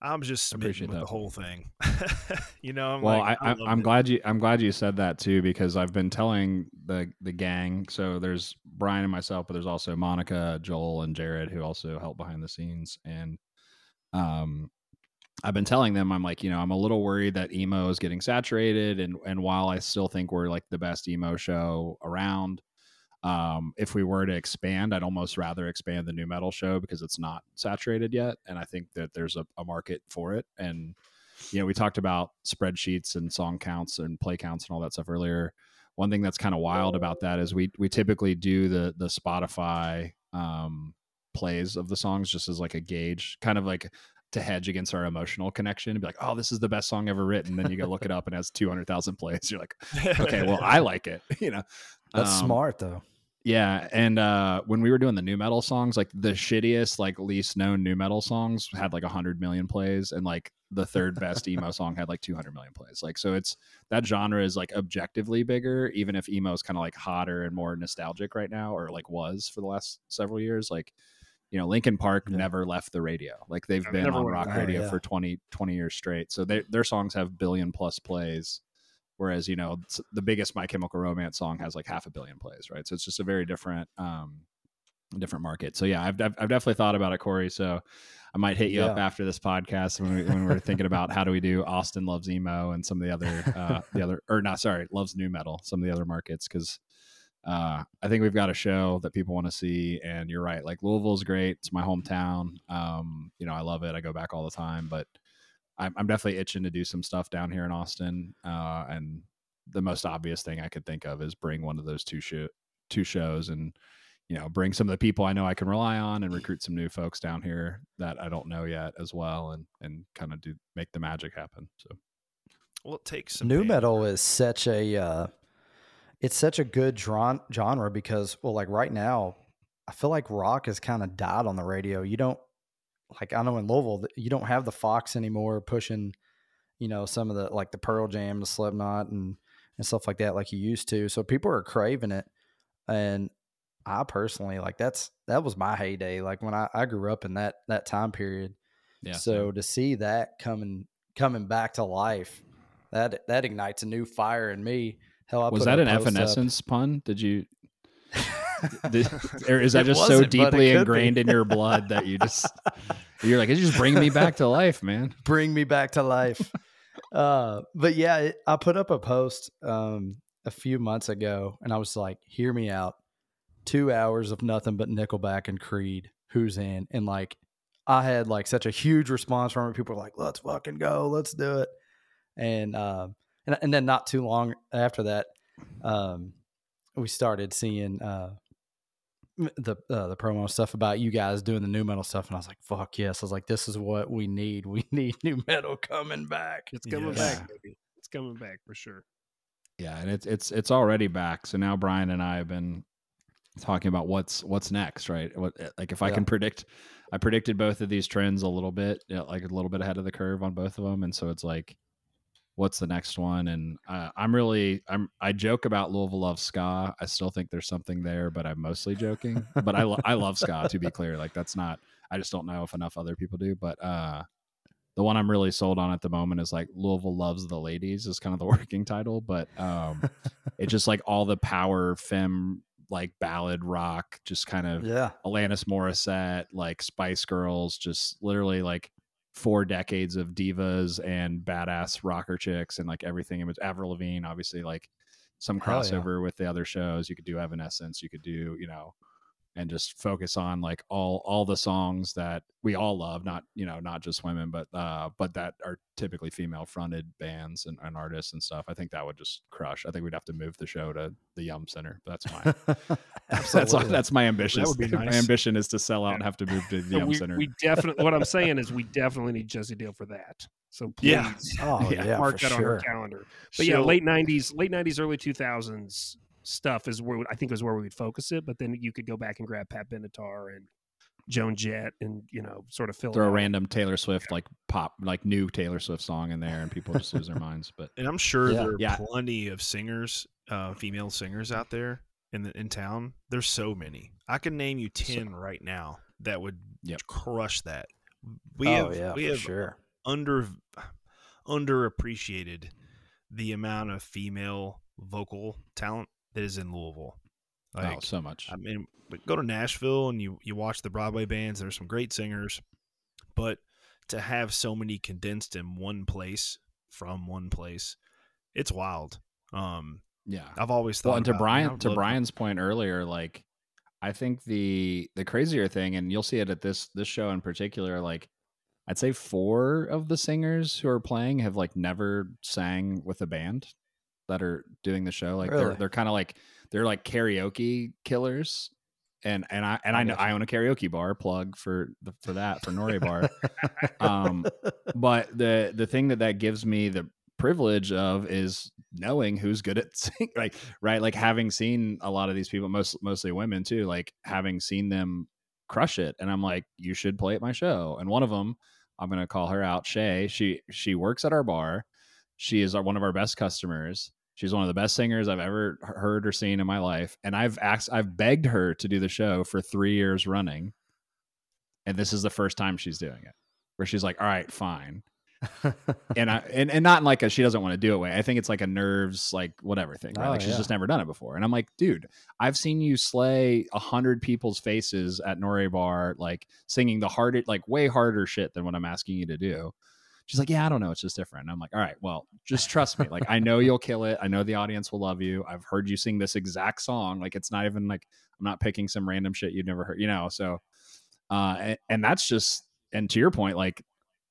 I'm just smitten with that. the whole thing. [laughs] you know, I'm well, like, i, I i'm it. glad you I'm glad you said that too because I've been telling the the gang. So there's Brian and myself, but there's also Monica, Joel, and Jared who also help behind the scenes. And um, I've been telling them I'm like, you know, I'm a little worried that emo is getting saturated, and and while I still think we're like the best emo show around. Um, if we were to expand, I'd almost rather expand the nu metal show because it's not saturated yet, and I think that there's a, a market for it. And you know, we talked about spreadsheets and song counts and play counts and all that stuff earlier. One thing that's kind of wild about that is we we typically do the the Spotify um, plays of the songs just as like a gauge, kind of like to hedge against our emotional connection and be like, oh, this is the best song ever written. Then you go look it up and it has 200,000 plays. You're like, okay, well, I [laughs] like it, [laughs] you know? That's Um, smart though. Yeah, and uh, when we were doing the nu metal songs, like the shittiest, like least known nu metal songs had like hundred million plays, and like the third best emo [laughs] song had like two hundred million plays. Like, so it's that genre is like objectively bigger, even if emo is kind of like hotter and more nostalgic right now, or like was for the last several years. Like, you know, Linkin Park Yeah. never left the radio. Like they've Yeah, been on rock radio Oh, yeah. for 20, 20 years straight. So they, their songs have billion plus plays whereas you know the biggest my chemical romance song has like half a billion plays right? So it's just a very different um different market. So yeah i've, I've, I've definitely thought about it corey. So I might hit you up after this podcast when, we, when we're thinking about how do we do Austin loves emo and some of the other uh, the other or not sorry loves nu metal some of the other markets because uh, I think we've got a show that people want to see and you're right like Louisville's great. It's my hometown. Um, you know I love it. I go back all the time but I'm, I'm definitely itching to do some stuff down here in Austin uh, and the most obvious thing I could think of is bring one of those two show two shows and you know bring some of the people I know I can rely on and recruit some new folks down here that I don't know yet as well and and kind of do make the magic happen. So Well, it takes some New band- metal is such a uh, it's such a good dron- genre because well, like right now, I feel like rock has kind of died on the radio. You don't like I know in Louisville you don't have the Fox anymore pushing, you know, some of the like the Pearl Jam, the Slipknot, and and stuff like that like you used to. So people are craving it, and I personally like that's that was my heyday. Like when I, I grew up in that that time period. yeah. so to see that coming coming back to life, that that ignites a new fire in me. Hell, I was that an post up- Evanescence pun? Did you? [laughs] [laughs] Or is that just so it deeply ingrained in your blood that you just you're like it's just bring me back to life, man? [laughs] bring me back to life. uh, but yeah, it, I put up a post um, a few months ago, and I was like, "Hear me out." Two hours of nothing but Nickelback and Creed. Who's in? And like, I had like such a huge response from it. People were like, "Let's fucking go, let's do it." And um, and and then not too long after that, um, we started seeing uh the uh, the promo stuff about you guys doing the nu metal stuff, and I was like, "Fuck yes!" I was like, "This is what we need. [laughs] We need nu metal coming back." It's coming Yeah. back, baby. It's coming back for sure. Yeah, and it's it's it's already back. So now Brian and I have been talking about what's what's next, right? What eh, like if I Yeah. can predict, I predicted both of these trends a little bit, you know, like a little bit ahead of the curve on both of them, and so it's like, what's the next one? And uh, I'm really I'm I joke about Louisville love ska. I still think there's something there, but I'm mostly joking. but I lo- I love ska to be clear. Like that's not. I just don't know if enough other people do. But uh, the one I'm really sold on at the moment is like Louisville loves the ladies is kind of the [laughs] working title, but um, it's just like all the power fem like ballad rock, just kind of Yeah, Alanis Morissette, like Spice Girls, just literally like four decades of divas and badass rocker chicks and like everything. It was Avril Lavigne, obviously, like some Hell yeah. crossover with the other shows. You could do Evanescence, you could do, you know, and just focus on like all all the songs that we all love, not you know, not just women, but uh, but that are typically female fronted bands and, and artists and stuff. I think that would just crush. I think we'd have to move the show to the Yum Center. [laughs] That's my that's that's my ambition. That would be [laughs] My ambition is to sell out and have to move to the So Yum we, Center. we definitely. What I'm saying is, [laughs] we definitely need Jesse Dale for that. So please, Yeah. oh Yeah, mark that on our calendar. But yeah, late '90s, late '90s, early 2000s stuff is where I think is where we would focus it. But then you could go back and grab Pat Benatar and Joan Jett, and you know, sort of fill it Throw a out. random Taylor Swift like pop like new Taylor Swift song in there, and people just lose their minds. But And I'm sure Yeah. there are Yeah. plenty of singers, uh, female singers out there in the in town. There's so many. I can name you ten right now that would Yep. crush that. We oh have yeah, we have sure. under underappreciated the amount of female vocal talent that is in Louisville. oh, so much. I mean, go to Nashville and you you watch the Broadway bands. There's some great singers, but to have so many condensed in one place from one place, it's wild. Um, yeah. I've always thought. Well, and to Brian to Brian's point earlier, like I think the the crazier thing, and you'll see it at this this show in particular, like I'd say four of the singers who are playing have like never sang with a band that are doing the show. Like they're they're kind of like they're like karaoke killers. And and I and I, I know gotcha. I own a karaoke bar. Plug for the, for that for Nori Bar. [laughs] um, but the the thing that that gives me the privilege of is knowing who's good at [laughs] singing like right like having seen a lot of these people most mostly women too like having seen them crush it and i'm like you should play at my show and one of them i'm going to call her out shay she she works at our bar she is our, one of our best customers she's one of the best singers i've ever heard or seen in my life and i've asked i've begged her to do the show for three years running and this is the first time she's doing it where she's like all right fine [laughs] and I and, and not in like a she doesn't want to do it way. I think it's like a nerves like whatever thing. Right? Oh, like she's yeah. just never done it before. And I'm like, dude, I've seen you slay a hundred people's faces at Nore Bar, like singing the hardest, like way harder shit than what I'm asking you to do. She's like, yeah, I don't know, it's just different. And I'm like, all right, well, just trust me. Like I know [laughs] you'll kill it. I know the audience will love you. I've heard you sing this exact song. Like it's not even like I'm not picking some random shit you've never heard, you know. So, uh, and, and that's just and to your point, like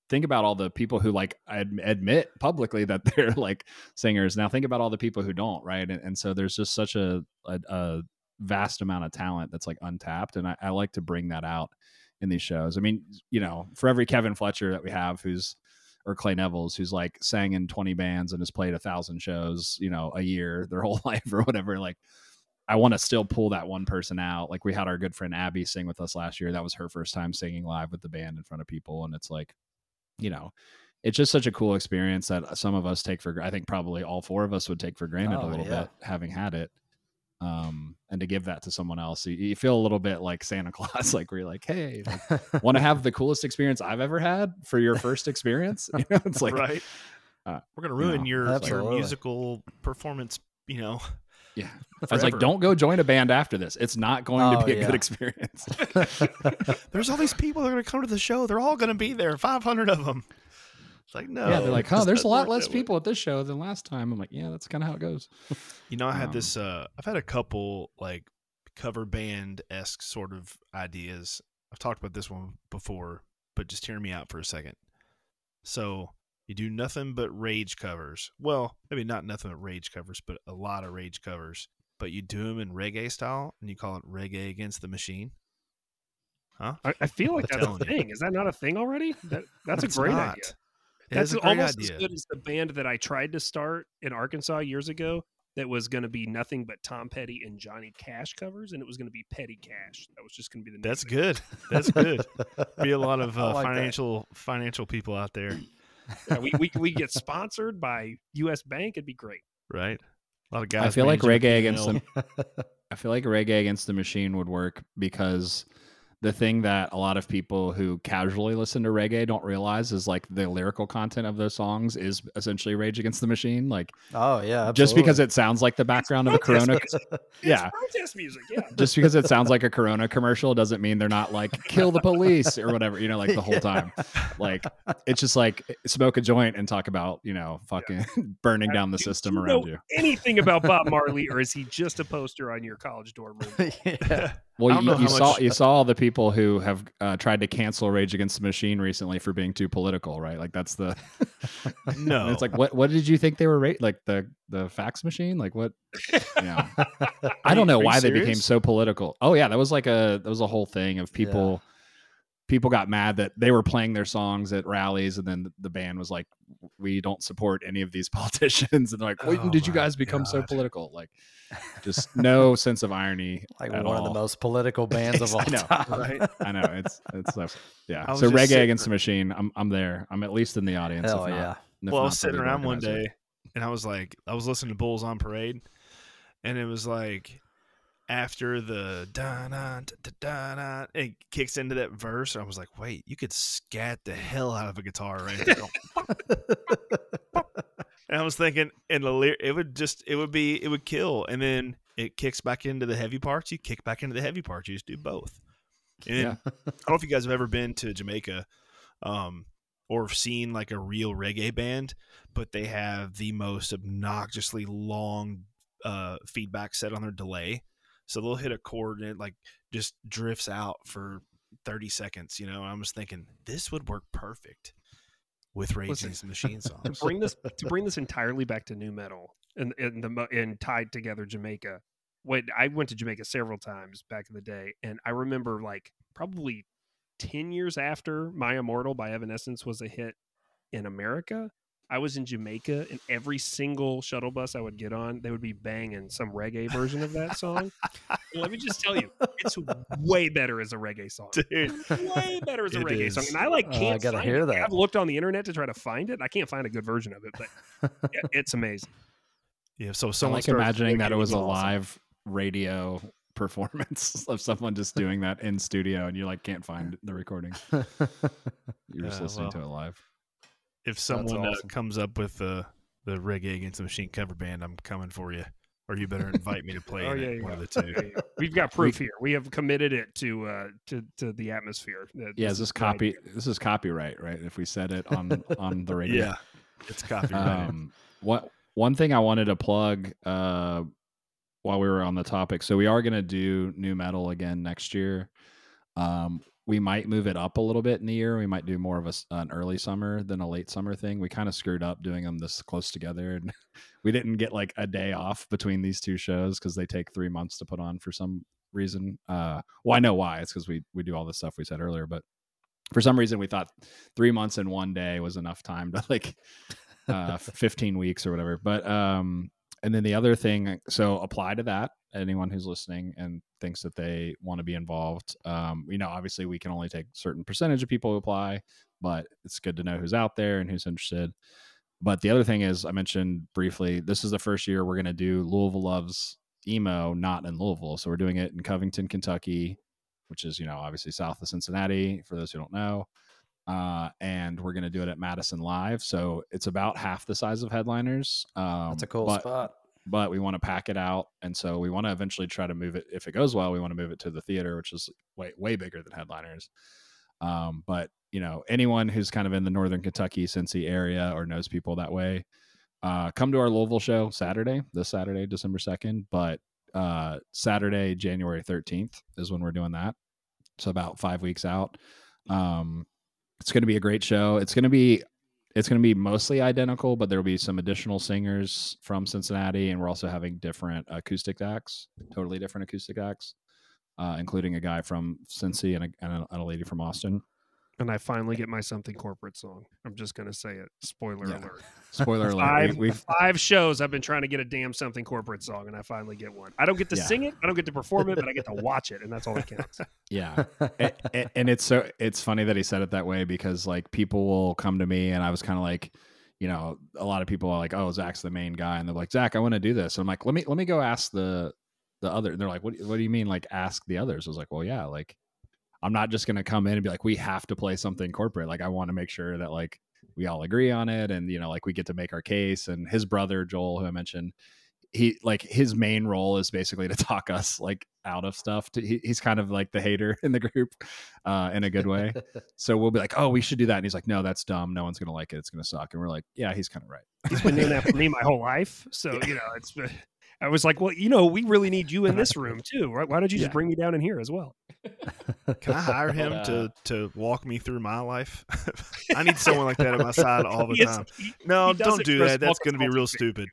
think about all the people who like ad- admit publicly that [laughs] they're like singers. Now think about all the people who don't, right? And, and so there's just such a, a, a vast amount of talent that's like untapped, and I, I like to bring that out in these shows. I mean, you know, for every Kevin Fletcher that we have, who's or Clay Neville's, who's like sang in 20 bands and has played a thousand shows, you know, a year, their [laughs] whole life or whatever. Like, I want to still pull that one person out. Like we had our good friend Abby sing with us last year. That was her first time singing live with the band in front of people, and it's like, you know, it's just such a cool experience that some of us take for. I think probably all four of us would take for granted Oh, a little yeah. bit having had it. Um, and to give that to someone else, you, you feel a little bit like Santa [laughs] Claus, like where you're like, hey, [laughs] like, want to have the coolest experience I've ever had for your first experience? [laughs] You know, it's like, right. uh, We're gonna you ruin know, your your musical performance. You know, yeah. I was like, don't go join a band after this. It's not going to Oh, be a yeah. good experience. There's all these people that are gonna come to the show. They're all gonna be there. Five hundred of them. It's like no. yeah, they're like, it huh, there's a lot less that way." people at this show than last time. I'm like, yeah, that's kind of how it goes. You know, I had Um, this. uh I've had a couple like cover band esque sort of ideas. I've talked about this one before, but just hear me out for a second. So you do nothing but rage covers. Well, maybe not nothing but rage covers, but a lot of rage covers. But you do them in reggae style, and you call it reggae against the machine. Huh? I, I feel like I'm that's a telling you. thing. Is that not a thing already? That that's It's a great not. idea. It That's a almost idea. as good as the band that I tried to start in Arkansas years ago. That was going to be nothing but Tom Petty and Johnny Cash covers, and it was going to be Petty Cash. That was just going to be the. name That's of good. [laughs] That's good. Be a lot of [laughs] uh, like that. financial financial people out there, Yeah, we, we we get [laughs] sponsored by U.S. Bank. It'd be great. right? A lot of guys. I feel like reggae against P&L. I feel like reggae against the machine would work because the thing that a lot of people who casually listen to reggae don't realize is like the lyrical content of those songs is essentially Rage Against the Machine. Like oh yeah, just because it sounds like the background of a Corona, music. [laughs] yeah, It's protest music. Yeah. just because it sounds like a Corona commercial doesn't mean they're not like kill the police or whatever. You know, like the whole [laughs] Yeah. time. Like it's just like smoke a joint and talk about you know fucking [laughs] burning down the Do system you around know you. Anything about Bob Marley, or is he just a poster on your college dorm room? yeah. Well, you, you saw much- you saw all the people who have uh, tried to cancel Rage Against the Machine recently for being too political, right? Like that's the. [laughs] No, And it's like what what did you think they were ra- like the the fax machine? Like what? Yeah, [laughs] I don't know why they became so political. Oh yeah, that was like a that was a whole thing of people. People got mad that they were playing their songs at rallies, and then the band was like, "We don't support any of these [laughs] politicians." And they're like, "When Oh did you guys become so political?" Like, [laughs] just no sense of irony. like at one of the most political [laughs] bands of all I know, time. right? I know it's it's so- yeah. So reggae sitting- against the machine. I'm I'm there. I'm at least in the audience. Hell if not- yeah. if well, I was sitting lead around one day, and I was like, I was listening to Bulls on Parade, and it was like after the da da da da it kicks into that verse. I was like, wait, you could scat the hell out of a guitar right there. [laughs] and I was thinking, and the lyric, it would just, it would be, it would kill, and then it kicks back into the heavy parts. You kick back into the heavy parts. You just do both. And Yeah. I don't know if you guys have ever been to Jamaica, um, or seen like a real reggae band, but they have the most obnoxiously long uh, feedback set on their delay. So they'll hit a chord and it like just drifts out for 30 seconds, you know. I was thinking this would work perfect with Rage Listen, Against the Machine [laughs] to bring this to bring this entirely back to nu metal and and the mo- and tied together Jamaica. When I went to Jamaica several times back in the day, and I remember like probably ten years after "My Immortal" by Evanescence was a hit in America. I was in Jamaica, and every single shuttle bus I would get on, they would be banging some reggae version of that song. Let me just tell you, it's way better as a reggae song. [laughs] Dude, Way better as a It reggae is. song, and I like Oh, I can't. gotta find hear it. that. I've looked on the internet to try to find it. I can't find a good version of it, but [laughs] yeah, it's amazing. yeah. So I someone like imagining that it was a it's awesome. live radio performance [laughs] of someone just doing that in studio, and you like can't find the recording. You're just Yeah, listening well. to it live. If someone uh, comes up with the the reggae against the machine cover band, I'm coming for you. Or you better invite me to play [laughs] Oh in yeah, it, yeah, one yeah. of the two. Yeah, yeah. [laughs] We've got [laughs] proof here. We have committed it to uh to to the atmosphere. that Yeah, this is this copy? idea. This is copyright, right? If we said it on on the radio. Yeah, it's copyright. Um, what one thing I wanted to plug uh, while we were on the topic. So we are going to do nu metal again next year. Um, we might move it up a little bit in the year. We might do more of a, an early summer than a late summer thing. We kind of screwed up doing them this close together, and [laughs] we didn't get like a day off between these two shows because they take three months to put on for some reason. Uh, well, I know why. It's because we we do all the stuff we said earlier, but for some reason we thought three months and one day was enough time to [laughs] like uh [laughs] 15 weeks or whatever but um and then the other thing so apply to that anyone who's listening and thinks that they want to be involved um you know obviously we can only take certain percentage of people who apply but it's good to know who's out there and who's interested but the other thing is i mentioned briefly this is the first year we're going to do louisville loves emo not in louisville so we're doing it in covington kentucky which is you know obviously south of cincinnati for those who don't know uh, and we're going to do it at Madison Live. So it's about half the size of headliners. Um, That's a cool but, spot. But we want to pack it out, and so we want to eventually try to move it. If it goes well, we want to move it to the theater, which is way way bigger than headliners. Um, but you know, anyone who's kind of in the northern Kentucky, Cincy area or knows people that way, uh, come to our Louisville show Saturday, this Saturday, December second. But uh, Saturday, January thirteenth is when we're doing that. So about five weeks out. Um, it's going to be a great show. It's going to be it's going to be mostly identical, but there will be some additional singers from Cincinnati, and we're also having different acoustic acts, totally different acoustic acts, uh, including a guy from Cincy and a, and a, and a lady from Austin. And I finally get my something corporate song. I'm just gonna say it. Spoiler Yeah. alert. [laughs] Spoiler alert: Five, we, five shows I've been trying to get a damn something corporate song, and I finally get one. I don't get to Yeah. sing it, I don't get to perform it, but I get to [laughs] watch it, and that's all that counts. yeah, [laughs] A- a- and it's so it's funny that he said it that way because like people will come to me and I was kind of like, you know, a lot of people are like, oh, Zach's the main guy, and they're like, Zach, I want to do this. And I'm like, let me let me go ask the the other. And they're like, what what do you mean like ask the others? I was like, well, yeah, like I'm not just gonna come in and be like, we have to play something corporate. Like I want to make sure that like we all agree on it, and you know, like we get to make our case. And his brother Joel, who I mentioned, he like his main role is basically to [laughs] talk us like out of stuff. To, he, he's kind of like the hater [laughs] in the group, uh, in a good way. [laughs] so we'll be like, "Oh, we should do that," and he's like, "No, that's dumb. No one's gonna like it. It's gonna suck." And we're like, "Yeah, he's kind of right." He's been doing that for me my whole life, so you know, it's. been- I was like, well, you know, we really need you in this room too, right? Why don't you just Yeah. bring me down in here as well? [laughs] Can I hire him uh, to to walk me through my life? [laughs] I need someone like that at my [laughs] side all the time. he- No, he don't do that. That's going to be real stupid.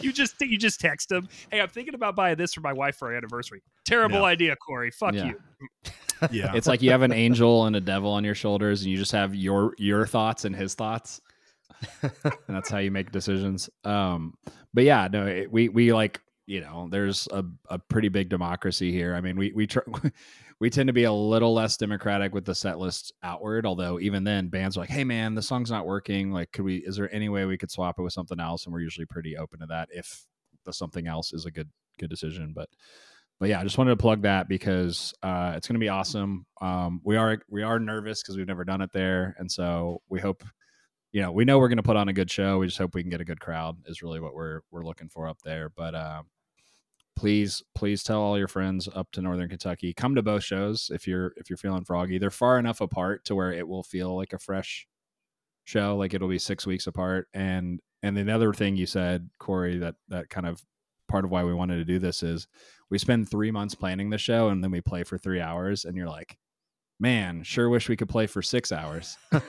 you just you just text him, "Hey, I'm thinking about buying this for my wife for our anniversary." Terrible Yeah. idea, Corey. Fuck Yeah. you. Yeah. It's like you have an angel and a devil on your shoulders, and you just have your your thoughts and his thoughts. [laughs] and that's how you make decisions. Um, but yeah, no, it, we we like you know, there's a, a pretty big democracy here. I mean, we we tr- [laughs] we tend to be a little less democratic with the set list outward. Although even then, bands are like, "Hey, man, the song's not working. Like, could we? Is there any way we could swap it with something else?" And we're usually pretty open to that if the something else is a good good decision. But but yeah, I just wanted to plug that because uh, it's going to be awesome. Um, we are we are nervous because we've never done it there, and so we hope, you know, we know we're going to put on a good show. We just hope we can get a good crowd. Is really what we're we're looking for up there. But uh, please please tell all your friends up to Northern Kentucky. Come to both shows if you're if you're feeling froggy. They're far enough apart to where it will feel like a fresh show. Like it'll be six weeks apart. And and the other thing you said, Corey, that that kind of part of why we wanted to do this is we spend three months planning the show and then we play for three hours and you're like man sure wish we could play for six hours [laughs] yeah.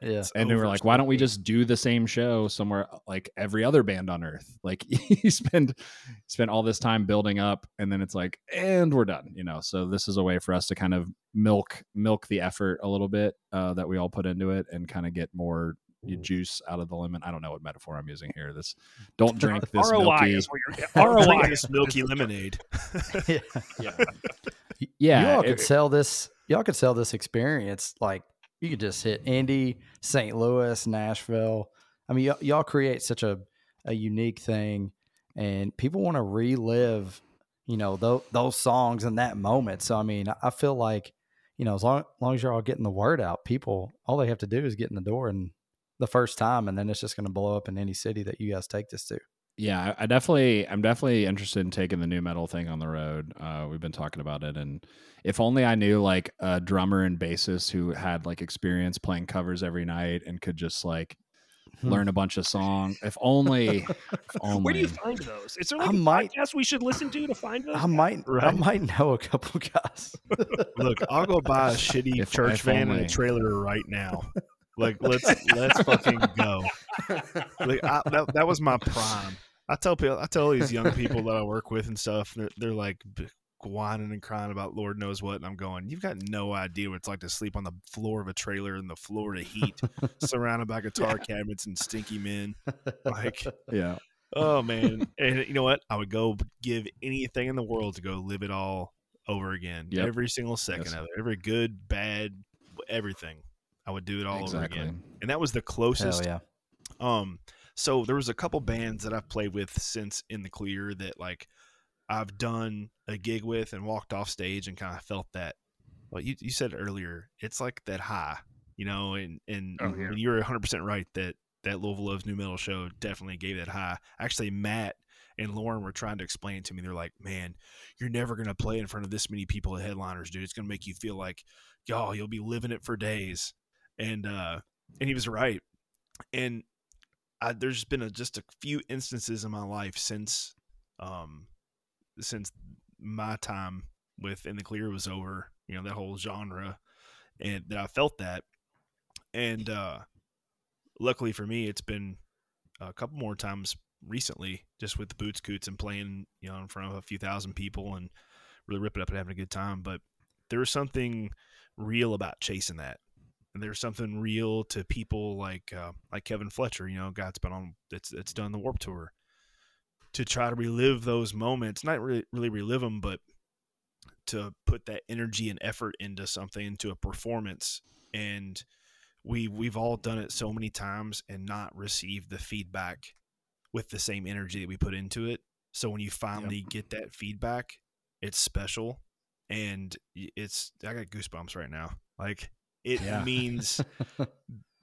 It's and then we're over like why don't we just do the same show somewhere uh, like every other band on earth [laughs] like you spend spend all this time building up and then it's like and we're done you know so this is a way for us to kind of milk milk the effort a little bit uh, that we all put into it and kind of get more juice out of the lemon i don't know what metaphor i'm using here this don't drink [laughs] this ROI milky is where you're ROI ROI is milky lemonade. yeah. yeah you all it- could sell this. Y'all could sell this experience like you could just hit Indy, St. Louis, Nashville. I mean, y'all, y'all create such a a unique thing, and people want to relive, you know, those those songs in that moment. So I mean, I feel like you know, as long, as long as you're all getting the word out, people, all they have to do is get in the door and the first time, and then it's just going to blow up in any city that you guys take this to. Yeah, I definitely, I'm definitely interested in taking the nu metal thing on the road. Uh, we've been talking about it, and if only I knew like a drummer and bassist who had like experience playing covers every night and could just like Hmm. learn a bunch of songs. If only, if only. [laughs] Where do you find those? Is there I like a might- podcast we should listen to to find those? I might, I might know a couple guys. [laughs] Look, I'll go buy a shitty If- church if van and a trailer right now. Like let's [laughs] let's fucking go. Like I, that that was my prime. I tell people, I tell these young people that I work with and stuff. They're, they're like whining and crying about Lord knows what, and I'm going, you've got no idea what it's like to sleep on the floor of a trailer in the Florida heat, [laughs] surrounded by guitar cabinets and stinky men. Like, Yeah, oh man! And you know what? I would go give anything in the world to go live it all over again. Yep. Every single second Yes. of it, every good, bad, everything. I would do it all exactly. over again. And that was the closest. Hell yeah. um, so there was a couple bands that I've played with since in the clear that like I've done a gig with and walked off stage and kind of felt that. Well, you you said earlier, it's like that high, you know, and and, Oh, yeah. and you're 100 percent right that that Louisville Loves Nu Metal show definitely gave that high. Actually, Matt and Lauren were trying to explain to me. They're like, "Man, you're never gonna play in front of this many people at headliners, dude. It's gonna make you feel like, y'all, you'll be living it for days." And uh, and he was right. And I, there's been a, just a few instances in my life since um since my time with in the clear was over you know that whole genre and that i felt that. And uh luckily for me it's been a couple more times recently just with the boots coots and playing you know in front of a few thousand people and really ripping up and having a good time. But there was something real about chasing that and there's something real to people like uh, like Kevin Fletcher, you know, that's been on that's that's done the Warped Tour, to try to relive those moments, not really really relive them, but to put that energy and effort into something, into a performance, and we we've all done it so many times and not received the feedback with the same energy that we put into it. So when you finally get that feedback, it's special, and it's I got goosebumps right now, like. It Yeah. means [laughs]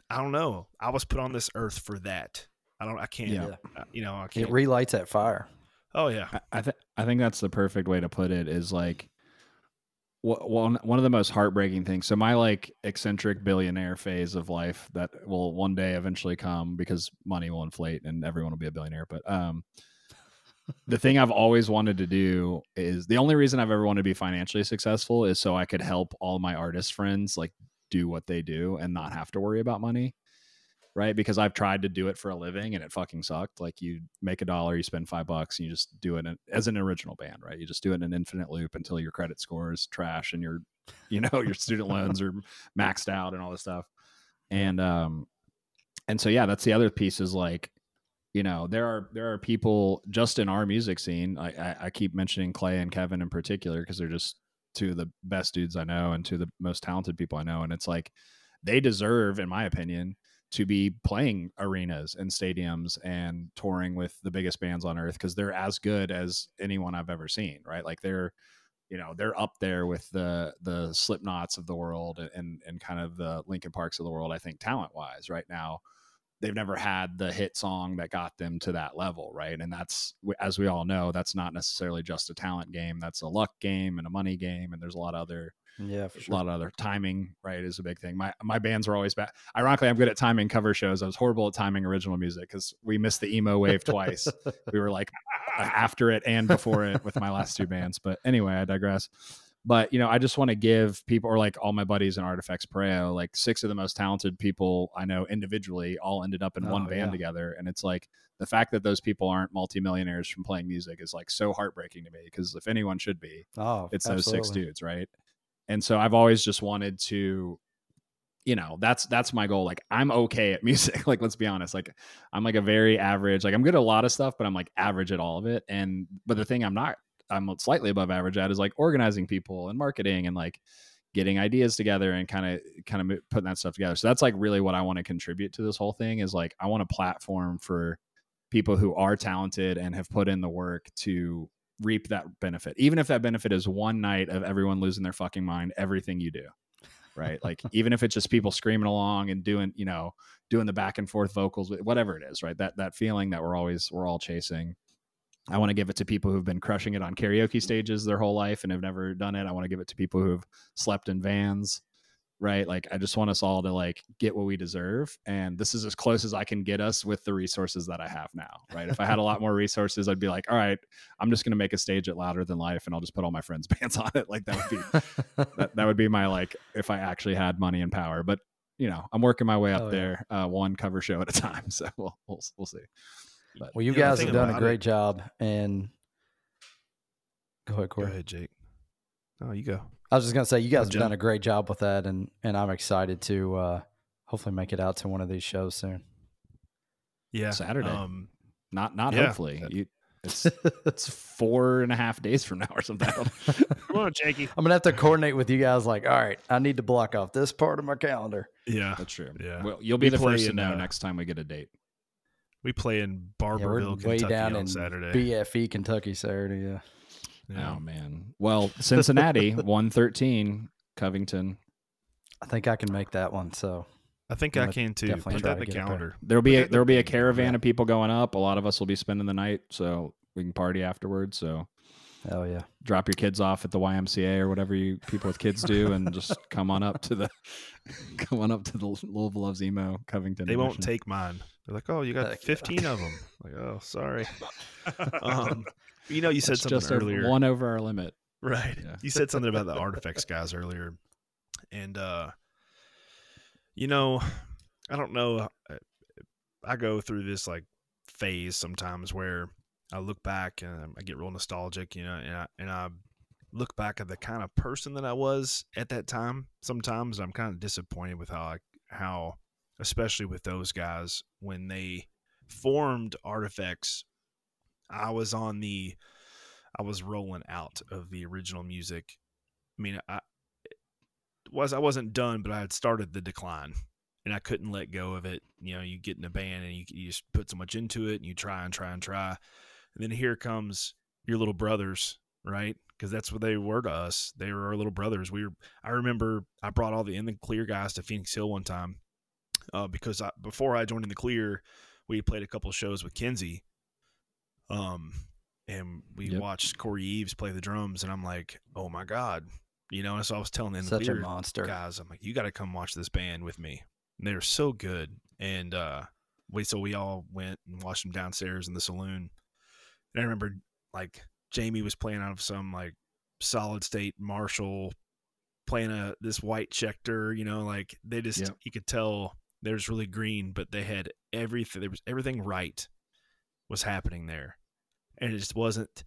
I don't know. I was put on this earth for that. I don't. I can't. Yeah. uh, You know. I It can't. It relights that fire. oh yeah. I, I think I think that's the perfect way to put it. Is like one one of the most heartbreaking things. So my like eccentric billionaire phase of life that will one day eventually come because money will inflate and everyone will be a billionaire. But um, the thing I've always wanted to do is the only reason I've ever wanted to be financially successful is so I could help all my artist friends like do what they do and not have to worry about money. Right. Because I've tried to do it for a living and it fucking sucked. Like you make a dollar, you spend five bucks and you just do it in, as an original band, right? You just do it in an infinite loop until your credit score is trash and your, [laughs] you know, your student loans are maxed out and all this stuff. And, um, and so, yeah, that's the other piece is like, you know, there are, there are people just in our music scene. I, I, I keep mentioning Clay and Kevin in particular because they're just of the best dudes I know and of the most talented people I know. And it's like they deserve, in my opinion, to be playing arenas and stadiums and touring with the biggest bands on earth because they're as good as anyone I've ever seen, right? Like they're, you know, they're up there with the the Slipknots of the world and and kind of the Linkin Parks of the world. I think talent wise, right now, they've never had the hit song that got them to that level, right? And that's as we all know, that's not necessarily just a talent game. That's a luck game and a money game, and there's a lot of other Yeah, for a lot of other timing, right, is a big thing. My my bands are always bad. Ironically, I'm good at timing cover shows. I was horrible at timing original music because we missed the emo wave twice. [laughs] we were like after it and before it with my last two bands. But anyway, I digress. But you know, I just want to give people, or like all my buddies in Artifacts Pareo, like six of the most talented people I know individually, all ended up in one Oh, band yeah. together. And it's like the fact that those people aren't multimillionaires from playing music is like so heartbreaking to me because if anyone should be, oh, it's those six dudes, right? And so I've always just wanted to, you know, that's that's my goal. Like I'm okay at [laughs] music. like let's be honest. Like I'm like a very average. Like I'm good at a lot of stuff, but I'm like average at all of it. And but the thing I'm not, I'm slightly above average at is like organizing people and marketing and like getting ideas together and kind of kind of putting that stuff together. So that's like really what I want to contribute to this whole thing is like I want a platform for people who are talented and have put in the work to reap that benefit even if that benefit is one night of everyone losing their fucking mind everything you do right? Like [laughs] even if it's just people screaming along and doing, you know, doing the back and forth vocals, whatever it is, right? That that feeling that we're always we're all chasing. I want to give it to people who've been crushing it on karaoke stages their whole life and have never done it. I want to give it to people who've slept in vans, right? Like I just want us all to like get what we deserve and this is as close as I can get us with the resources that I have now, right? If I had a lot more resources, I'd be like, "All right, I'm just going to make a stage at Louder Than Life and I'll just put all my friends [laughs] bands on it." Like that would be that, that would be my like if I actually had money and power. But, you know, I'm working my way up Oh, yeah. there uh, one cover show at a time, [laughs] so we'll we'll, we'll see. But well, you You guys thing have done a about it- great job, and go ahead, Go ahead, Jake. Oh, you go. I was just gonna say you guys have Jim. done a great job with that, and and I'm excited to uh, hopefully make it out to one of these shows soon. Yeah, Saturday. Um, not not Yeah. hopefully. You, it's [laughs] it's four and a half days from now or something. [laughs] Come on, Jakey. I'm gonna have to coordinate with you guys. Like, all right, I need to block off this part of my calendar. yeah, That's true. Yeah. Well, you'll be We the first to know uh, next time we get a date. We play in Yeah, Barbourville, way Kentucky down on in Saturday. BFE, Kentucky, Saturday. Yeah. Yeah. Oh man. Well, Cincinnati, [laughs] one thirteen, Covington. I think I can make that one. So I think I'm I can too. Put that in the get there. calendar. There'll be a, there'll be a caravan Yeah. of people going up. A lot of us will be spending the night, so we can party afterwards. So hell yeah. drop your kids off at the YMCA or whatever you people with kids do, and [laughs] just come on up to the [laughs] come on up to the Louisville Loves Emo Covington. They won't take mine. They're like, "Oh, you got Heck yeah. [laughs] 15 of them." Like, "Oh, sorry." [laughs] Um, you know, you said That's something just earlier. one over our limit. Right. Yeah. You said something about the artifacts guys earlier. And uh you know, I don't know uh, I go through this like phase sometimes where I look back and I get real nostalgic, you know, and I and I look back at the kind of person that I was at that time. Sometimes I'm kind of disappointed with how I, how especially with those guys when they formed artifacts I was on the I was rolling out of the original music. I mean, I was I wasn't done, but I had started the decline, and I couldn't let go of it. You know, you get in a band and you, you just put so much into it, and you try and try and try, and then here comes your little brothers, right? Because that's what they were to us. They were our little brothers. We were. I remember I brought all the in the clear guys to Phoenix Hill one time, uh, because I, before I joined in the clear, we played a couple shows with Kinsey. Um, and we Yep. watched Corey Eves play the drums, and I'm like, oh my god, you know. And so I was telling them Such a clear monster. guys, I'm like, you got to come watch this band with me. And they're so good, and uh, we so we all went and watched them downstairs in the saloon. And I remember like Jamie was playing out of some like solid state Marshall, playing a this white Schecter, you know, like they just Yep. you could tell there's really green, but they had everything. There was everything right was happening there, and it just wasn't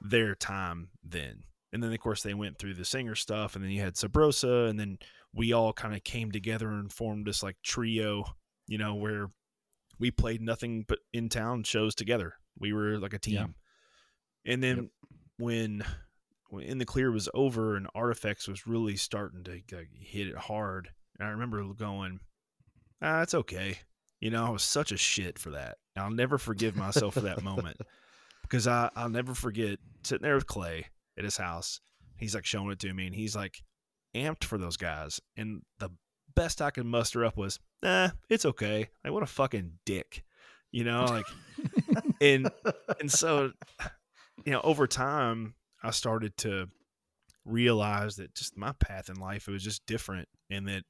their time then. And then of course they went through the singer stuff, and then you had Sabrosa, and then we all kind of came together and formed this like trio, you know, where we played nothing but in town shows together. We were like a team. Yeah. And then Yep. when when in the clear was over and artifacts was really starting to like, hit it hard, and I remember going, ah, it's okay. You know, I was such a shit for that. I'll never forgive myself for that moment [laughs] because I I'll never forget sitting there with Clay at his house. He's like showing it to me, and he's like amped for those guys. And the best I could muster up was, nah, it's okay. Like what a fucking dick, you know, like and and so [sighs] you know over time i started to realize that just my path in life it was just different and that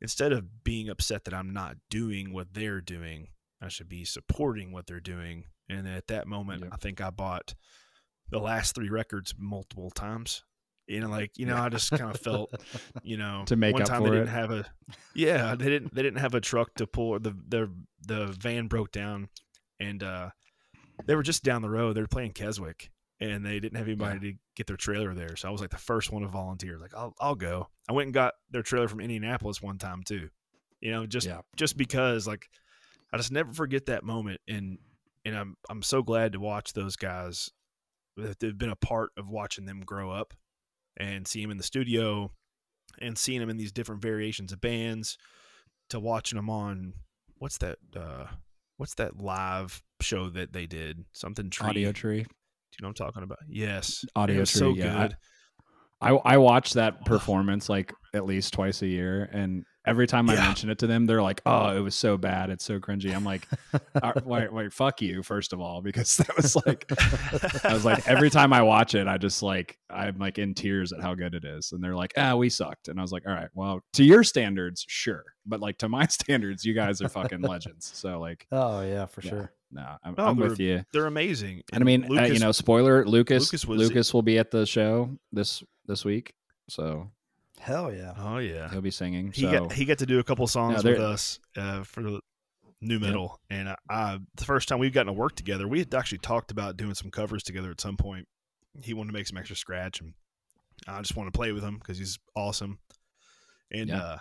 instead of being upset that i'm not doing what they're doing i should be supporting what they're doing. And at that moment Yep. i think i bought the last three records multiple times. You know like you know i just kind of felt [laughs] you know To make one up time for they it. didn't have a yeah they didn't they didn't have a truck to pull the the the van broke down. And uh they were just down the road. They were playing keswick and they didn't have anybody to get their trailer there. So i was like the first one to volunteer. Like i'll, I'll go. I went and got their trailer from indianapolis one time too you know just Yeah. just because like i just never forget that moment and and i'm i'm so glad to watch those guys that they've been a part of watching them grow up and see them in the studio and seeing them in these different variations of bands to watching them on what's that uh what's that live show that they did? Something tree. Audio do you know what i'm talking about? Yes. Audiotree, so yeah, good. I I watch that performance like at least twice a year, and every time I mention it to them, they're like, "Oh, it was so bad, it's so cringy." I'm like, "Uh, [laughs] "Wait, wait, fuck you!" First of all, because that was [laughs] like, I was like, every time I watch it, I just like, I'm like in tears at how good it is, and they're like, "Ah, we sucked," and I was like, "All right, well, to your standards, sure, but like to my [laughs] standards, you guys are fucking legends." So like, Oh yeah, for Yeah. sure. no, I'm, No, I'm with you. They're amazing. And I mean, uh, you know, spoiler: Lucas, Lucas Lucas, will be at the show this this week, so Hell yeah. Oh yeah, he'll be singing. he so got he got to do a couple songs they're- with us uh, for the nu metal, and I, I the first time we've gotten to work together, we had actually talked about doing some covers together at some point. He wanted to make some extra scratch, and I just want to play with him because he's awesome. And Yeah. uh,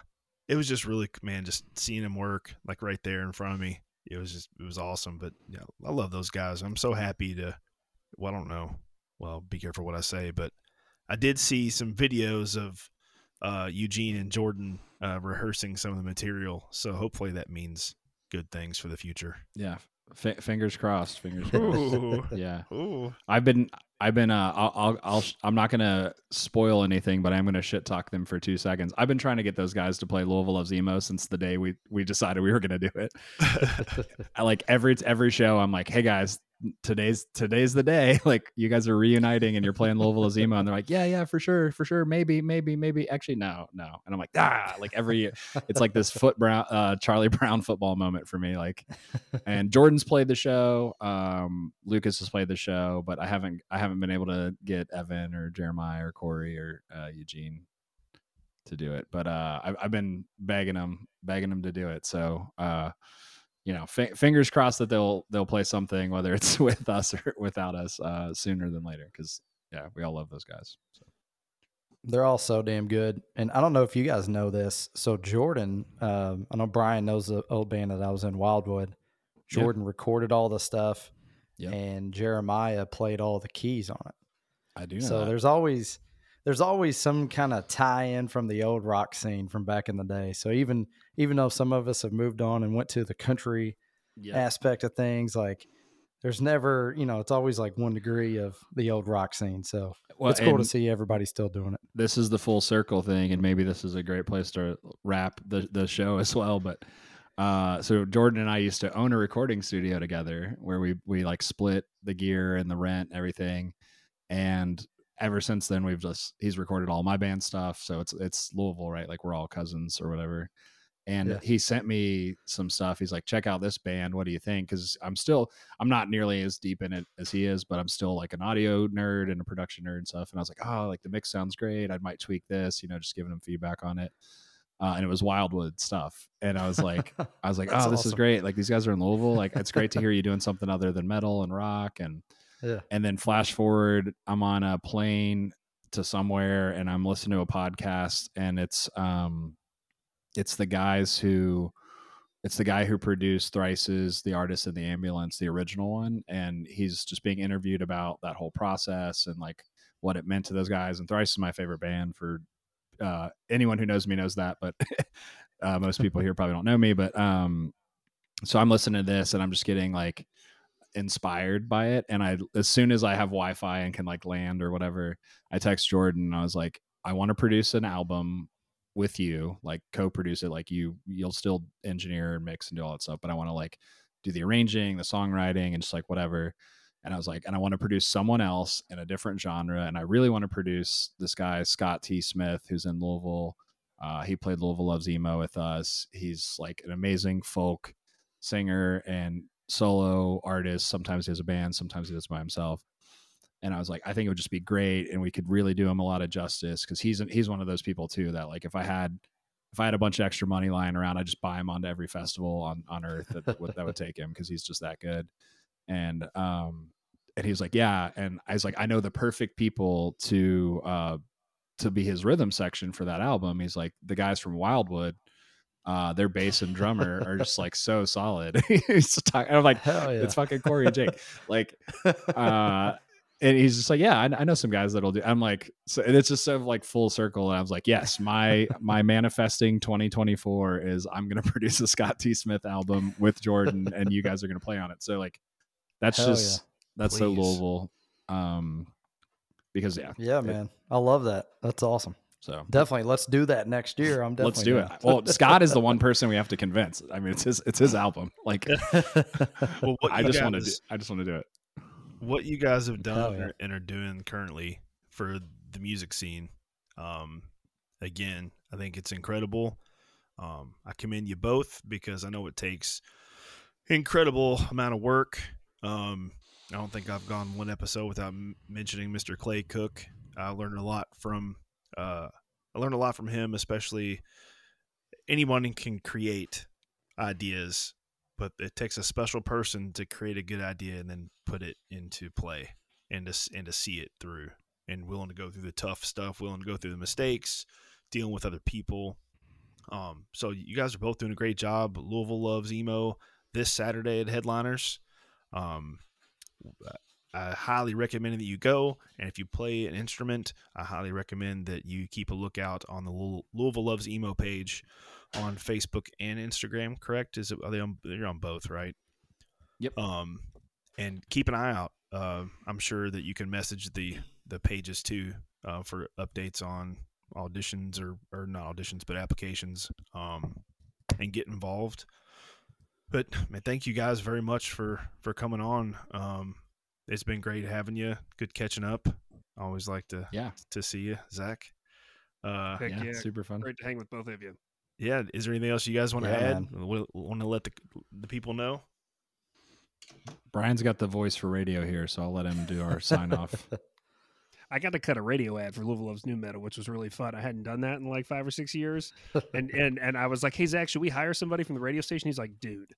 it was just really man, just seeing him work like right there in front of me. It was just it was awesome. But yeah, I love those guys. I'm so happy to. Well, I don't know. Well, be careful what I say, but I did see some videos of uh, Eugene and Jordan uh, rehearsing some of the material. So hopefully that means good things for the future. yeah, f- fingers crossed. Fingers crossed. Ooh. [laughs] yeah, Ooh. I've been I've been uh I'll, I'll I'll I'm not gonna spoil anything, but I'm gonna shit talk them for two seconds. I've been trying to get those guys to play Louisville Loves Emo since the day we we decided we were gonna do it. [laughs] I like every every show I'm like, hey guys, today's today's the day. [laughs] Like you guys are reuniting and you're playing Louisville [laughs] as and they're like, yeah, yeah, for sure, for sure, maybe, maybe, maybe. Actually, no, no. And I'm like, ah, like every it's like this foot brown uh Charlie [laughs] Brown football moment for me. Like and Jordan's played the show, um, Lucas has played the show, but I haven't I haven't been able to get Evan or Jeremiah or Corey or uh, Eugene to do it. But uh I've, I've been begging them, begging them to do it. So uh you know, f- fingers crossed that they'll they'll play something, whether it's [laughs] with us or without us, uh, sooner than later. Because yeah, we all love those guys. So. They're all so damn good. And I don't know if you guys know this. So Jordan, um, I know Brian knows the old band that I was in, Wildwood. Yep. Jordan recorded all the stuff, Yep. and Jeremiah played all the keys on it. I do know. So that. there's always there's always some kind of tie-in from the old rock scene from back in the day. So even even though some of us have moved on and went to the country yeah. aspect of things, like there's never, you know, it's always like one degree of the old rock scene. So Well, it's cool to see everybody still doing it. this is the full circle thing, and maybe this is a great place to wrap the the show as well. But uh, so Jordan and I used to own a recording studio together, where we we like split the gear and the rent, and everything, and ever since then we've just he's recorded all my band stuff. So it's it's Louisville, right? Like we're all cousins or whatever. And Yeah. he sent me some stuff. He's like, check out this band. What do you think? Because I'm still, I'm not nearly as deep in it as he is, but I'm still like an audio nerd and a production nerd and stuff. And I was like, oh, like the mix sounds great. I might tweak this, you know, just giving him feedback on it. Uh, and it was Wildwood stuff. And I was like, I was [laughs] like, oh, this is great. Like these guys are in Louisville. Like it's great to hear you doing something other than metal and rock. And yeah. and then flash forward, I'm on a plane to somewhere and I'm listening to a podcast and it's um it's the guys who it's the guy who produced Thrice's The Artist in the Ambulance, the original one, and he's just being interviewed about that whole process and like what it meant to those guys. And Thrice is my favorite band for uh, anyone who knows me knows that, but [laughs] uh, most people here probably don't know me. But um, so I'm listening to this and I'm just getting like inspired by it. And I, as soon as I have Wi-Fi and can like land or whatever, I text Jordan and I was like, I want to produce an album with you, like co-produce it. Like you, you'll still engineer and mix and do all that stuff, but I want to like do the arranging, the songwriting, and just like whatever. And I was like, and I want to produce someone else in a different genre. And I really want to produce this guy, Scott T. Smith, who's in Louisville. Uh, he played Louisville Loves Emo with us. He's like an amazing folk singer and solo artist. Sometimes he has a band, sometimes he does by himself. And I was like, I think it would just be great, and we could really do him a lot of justice because he's he's one of those people too that like if I had if I had a bunch of extra money lying around, I'd just buy him onto every festival on on earth that would, that would take him because he's just that good. And um, and he was like, yeah, and I was like, I know the perfect people to uh to be his rhythm section for that album. He's like the guys from Wildwood. Uh, their bass and drummer are just like so solid. [laughs] talking, I'm like, Hell yeah. it's fucking Corey and Jake. Like, [laughs] uh, and he's just like, yeah, I, I know some guys that'll do. I'm like, so and it's just sort of like full circle. And I was like, yes, my my [laughs] manifesting 2024 is I'm gonna [laughs] produce a Scott T. Smith album with Jordan, and you guys are gonna play on it. So like, that's Hell just that's so Please. Louisville. Um, because yeah, Yeah, it- man. I love that. That's awesome. So Definitely. Let's do that next year. I'm definitely let's do it. Well, Scott is the one [laughs] person we have to convince. I mean, it's his it's his album. Like Well, what I just want to I just want to do it. What you guys have done Hell yeah. and are doing currently for the music scene um again i think it's incredible. Um i commend you both because i know it takes incredible amount of work. Um i don't think i've gone one episode without m- mentioning mr clay cook. I learned a lot from uh i learned a lot from him especially anyone can create ideas but it takes a special person to create a good idea and then put it into play and to and to see it through and willing to go through the tough stuff, willing to go through the mistakes, dealing with other people. Um, so you guys are both doing a great job. Louisville loves emo this Saturday at Headliners. Um, I highly recommend that you go, and if you play an instrument, I highly recommend that you keep a lookout on the Louisville Louisville loves emo page on Facebook and Instagram. Correct? Is it? Are they on? You're on both, right? Yep. Um, and keep an eye out. Uh, I'm sure that you can message the the pages too uh, for updates on auditions or or not auditions, but applications. Um, and get involved. But man, thank you guys very much for for coming on. Um, it's been great having you. Good catching up. I always like to Yeah, to see you, Zack. Uh, yeah, yeah. super fun. Great to hang with both of you. Yeah. Is there anything else you guys want to Yeah, add? Want to let the the people know? Brian's got the voice for radio here, so I'll let him do our sign off. [laughs] I got to cut a radio ad for Louisville Loves Nu Metal, which was really fun. I hadn't done that in like five or six years, [laughs] and and and I was like, "Hey Zack, should we hire somebody from the radio station?" He's like, "Dude,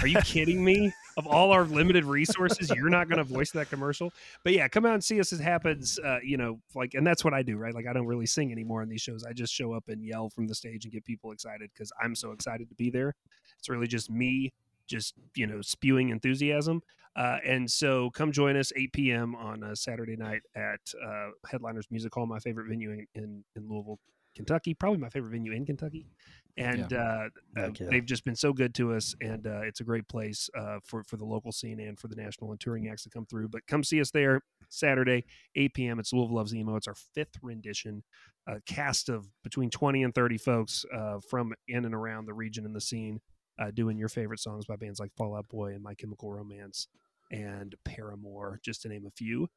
are you kidding me? Of all our limited resources, you're not going to voice that commercial?" But yeah, come out and see us. It happens, uh, you know, like, and that's what I do, right? Like, I don't really sing anymore in these shows. I just show up and yell from the stage and get people excited because I'm so excited to be there. It's really just me, just you know, spewing enthusiasm. Uh, and so come join us 8 p.m. on a Saturday night at uh, Headliners Music Hall, my favorite venue in, in, in Louisville, Kentucky, probably my favorite venue in Kentucky. And uh, uh, yeah. they've just been so good to us, and uh, it's a great place uh, for for the local scene and for the national and touring acts to come through. But come see us there Saturday, 8 p.m. It's Louisville Loves Emo. It's our fifth rendition, a cast of between 20 and 30 folks uh, from in and around the region and the scene, uh, doing your favorite songs by bands like Fall Out Boy and My Chemical Romance and Paramore, just to name a few.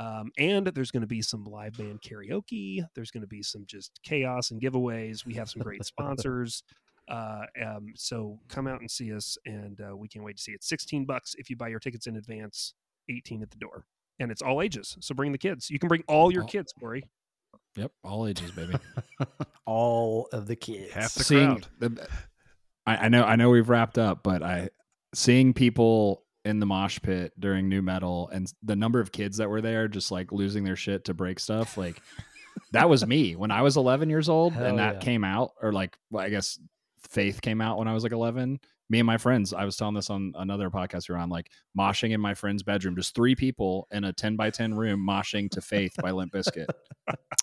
Um, and there's going to be some live band karaoke. There's going to be some just chaos and giveaways. We have some great [laughs] sponsors. Uh, um, so come out and see us, and uh, we can't wait to see it. 16 bucks if you buy your tickets in advance, 18 at the door. And it's all ages. So bring the kids. You can bring all your All- kids, Corey. Yep, all ages, baby. [laughs] All of the kids. Half the seeing crowd. I, I know I know we've wrapped up, but I seeing people in the mosh pit during nu metal and the number of kids that were there just like losing their shit to break stuff like that was me when I was 11 years old Hell and that yeah. came out or like well, I guess Faith came out when I was like 11 me and my friends I was telling this on another podcast we were on like moshing in my friend's bedroom just three people in a 10 by 10 room moshing to Faith by Limp Bizkit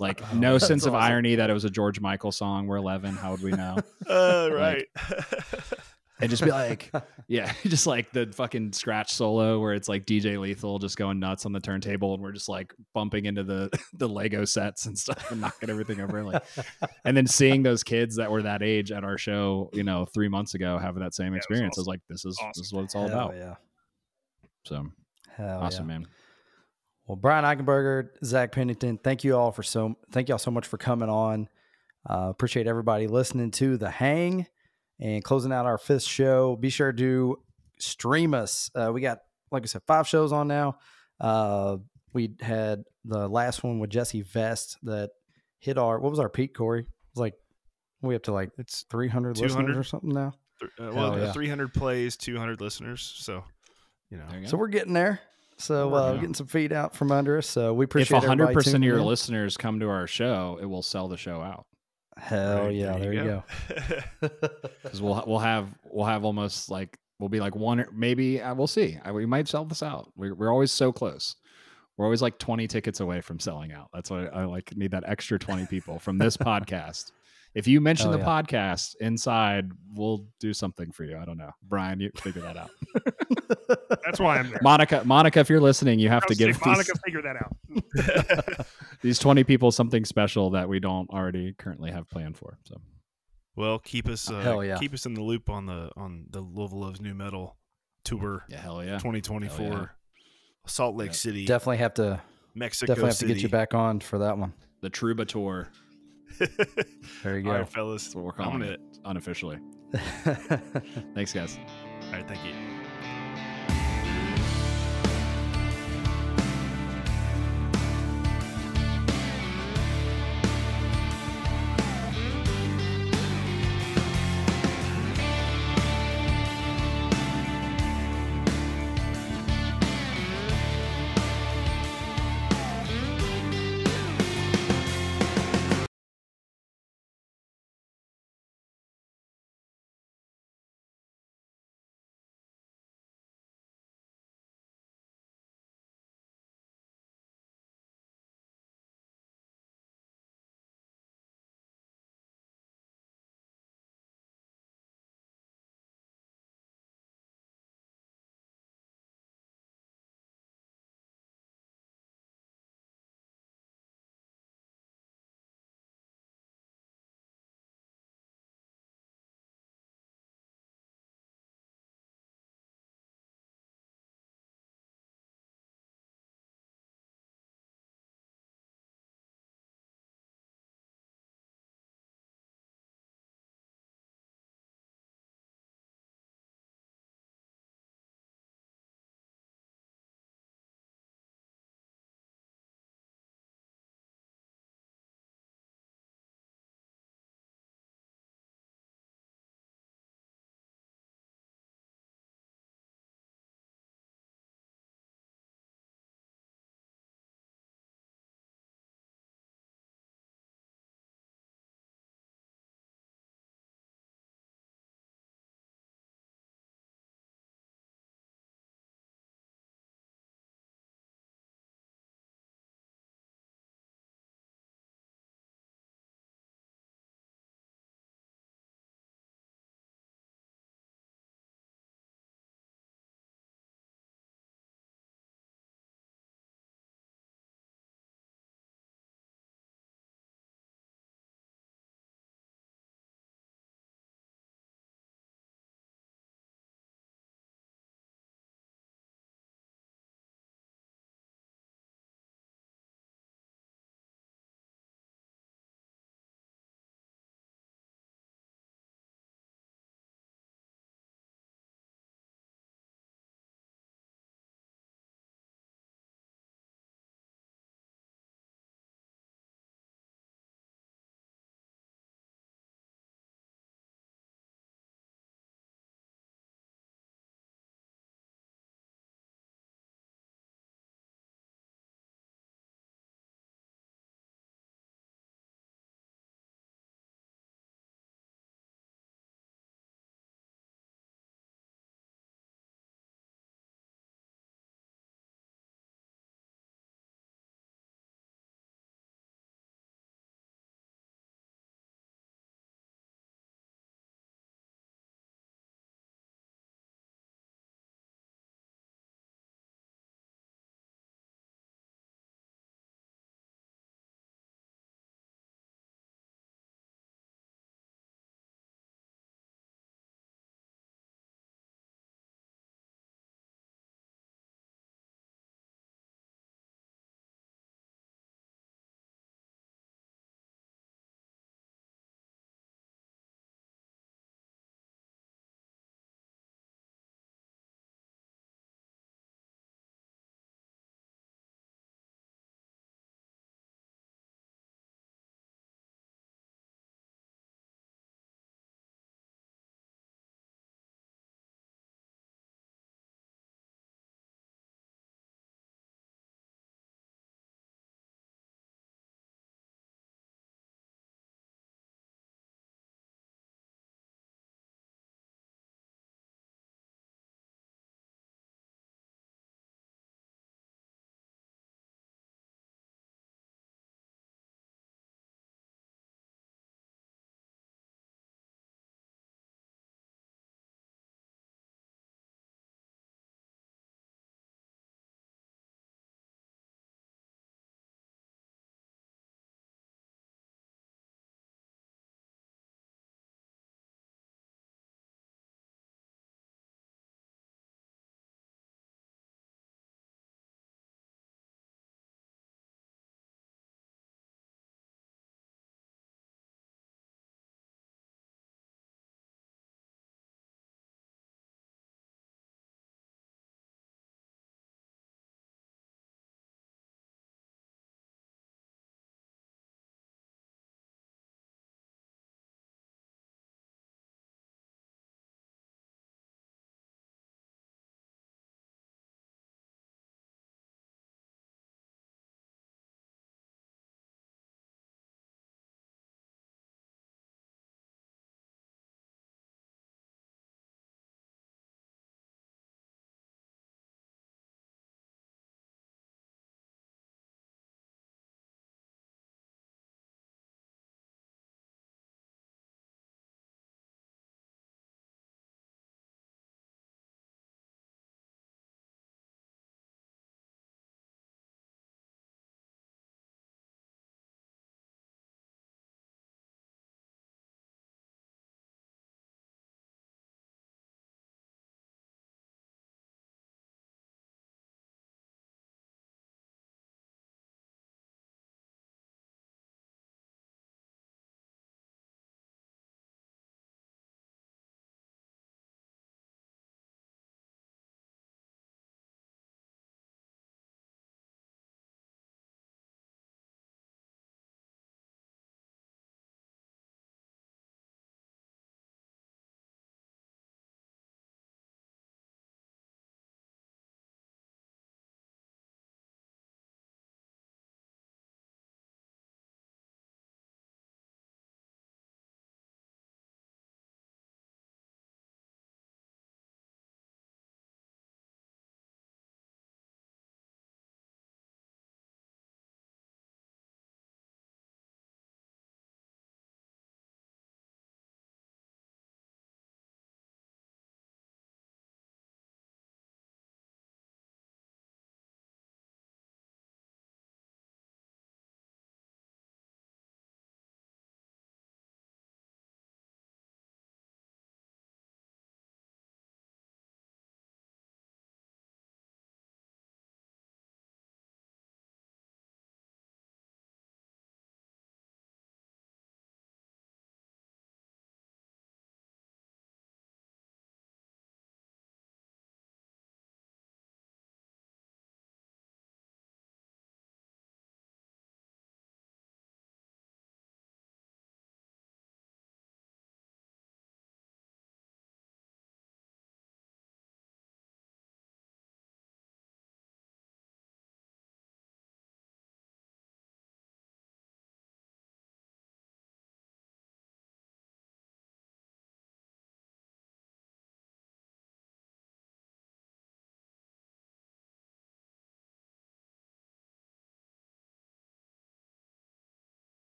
like Oh, no sense of irony that it was a George Michael song we're 11 how would we know Uh, [laughs] Like- right. [laughs] and just be like, yeah, [laughs] just like the fucking scratch solo where it's like DJ Lethal just going nuts on the turntable, and we're just like bumping into the [laughs] the Lego sets and stuff and knocking everything over. Like, [laughs] and then seeing those kids that were that age at our show, you know, three months ago, having that same was experience, I was like, this is Awesome. this is what it's all Hell about. Yeah. So Hell awesome, yeah. man. Well, Brian Eichenberger, Zack Pennington, thank you all for so thank y'all so much for coming on. Uh, appreciate everybody listening to the Hang and closing out our fifth show. Be sure to stream us. Uh, we got like I said, five shows on now. Uh, we had the last one with Jesse Vest that hit our what was our peak, Corey? It was like we up to like it's three hundred 200? listeners or something now. th- uh, well, Hell yeah. 300 plays, 200 listeners. So, you know, you. So we're getting there. So We're uh, working. getting some feet out from under us. So we appreciate. if 100 percent of your in. listeners come to our show, it will sell the show out Hell right, yeah, there, you go. go. [laughs] [laughs] because we'll we'll have we'll have almost like we'll be like one or maybe uh, we'll see. I, we might sell this out. We're we're always so close. We're always like twenty tickets away from selling out. That's why I like need that extra twenty people from this [laughs] podcast. If you mention Hell the yeah. podcast inside, we'll do something for you. I don't know, Brian. You figure that out. That's why I'm [laughs] there. Monica, Monica, if you're listening, you have to give saying, these, Monica, figure that out. [laughs] [laughs] these 20 people something special that we don't already currently have planned for. So Well, keep us uh, Hell yeah. keep us in the loop on the on the Louisville Loves Nu Metal tour yeah, hell yeah. 2024. Hell yeah. Salt Lake Yeah. City, definitely have to Mexico definitely have City. to get you back on for that one. The Troubadour. [laughs] There you All go. right, fellas. That's what we're calling it unofficially. [laughs] Thanks, guys. All right, thank you.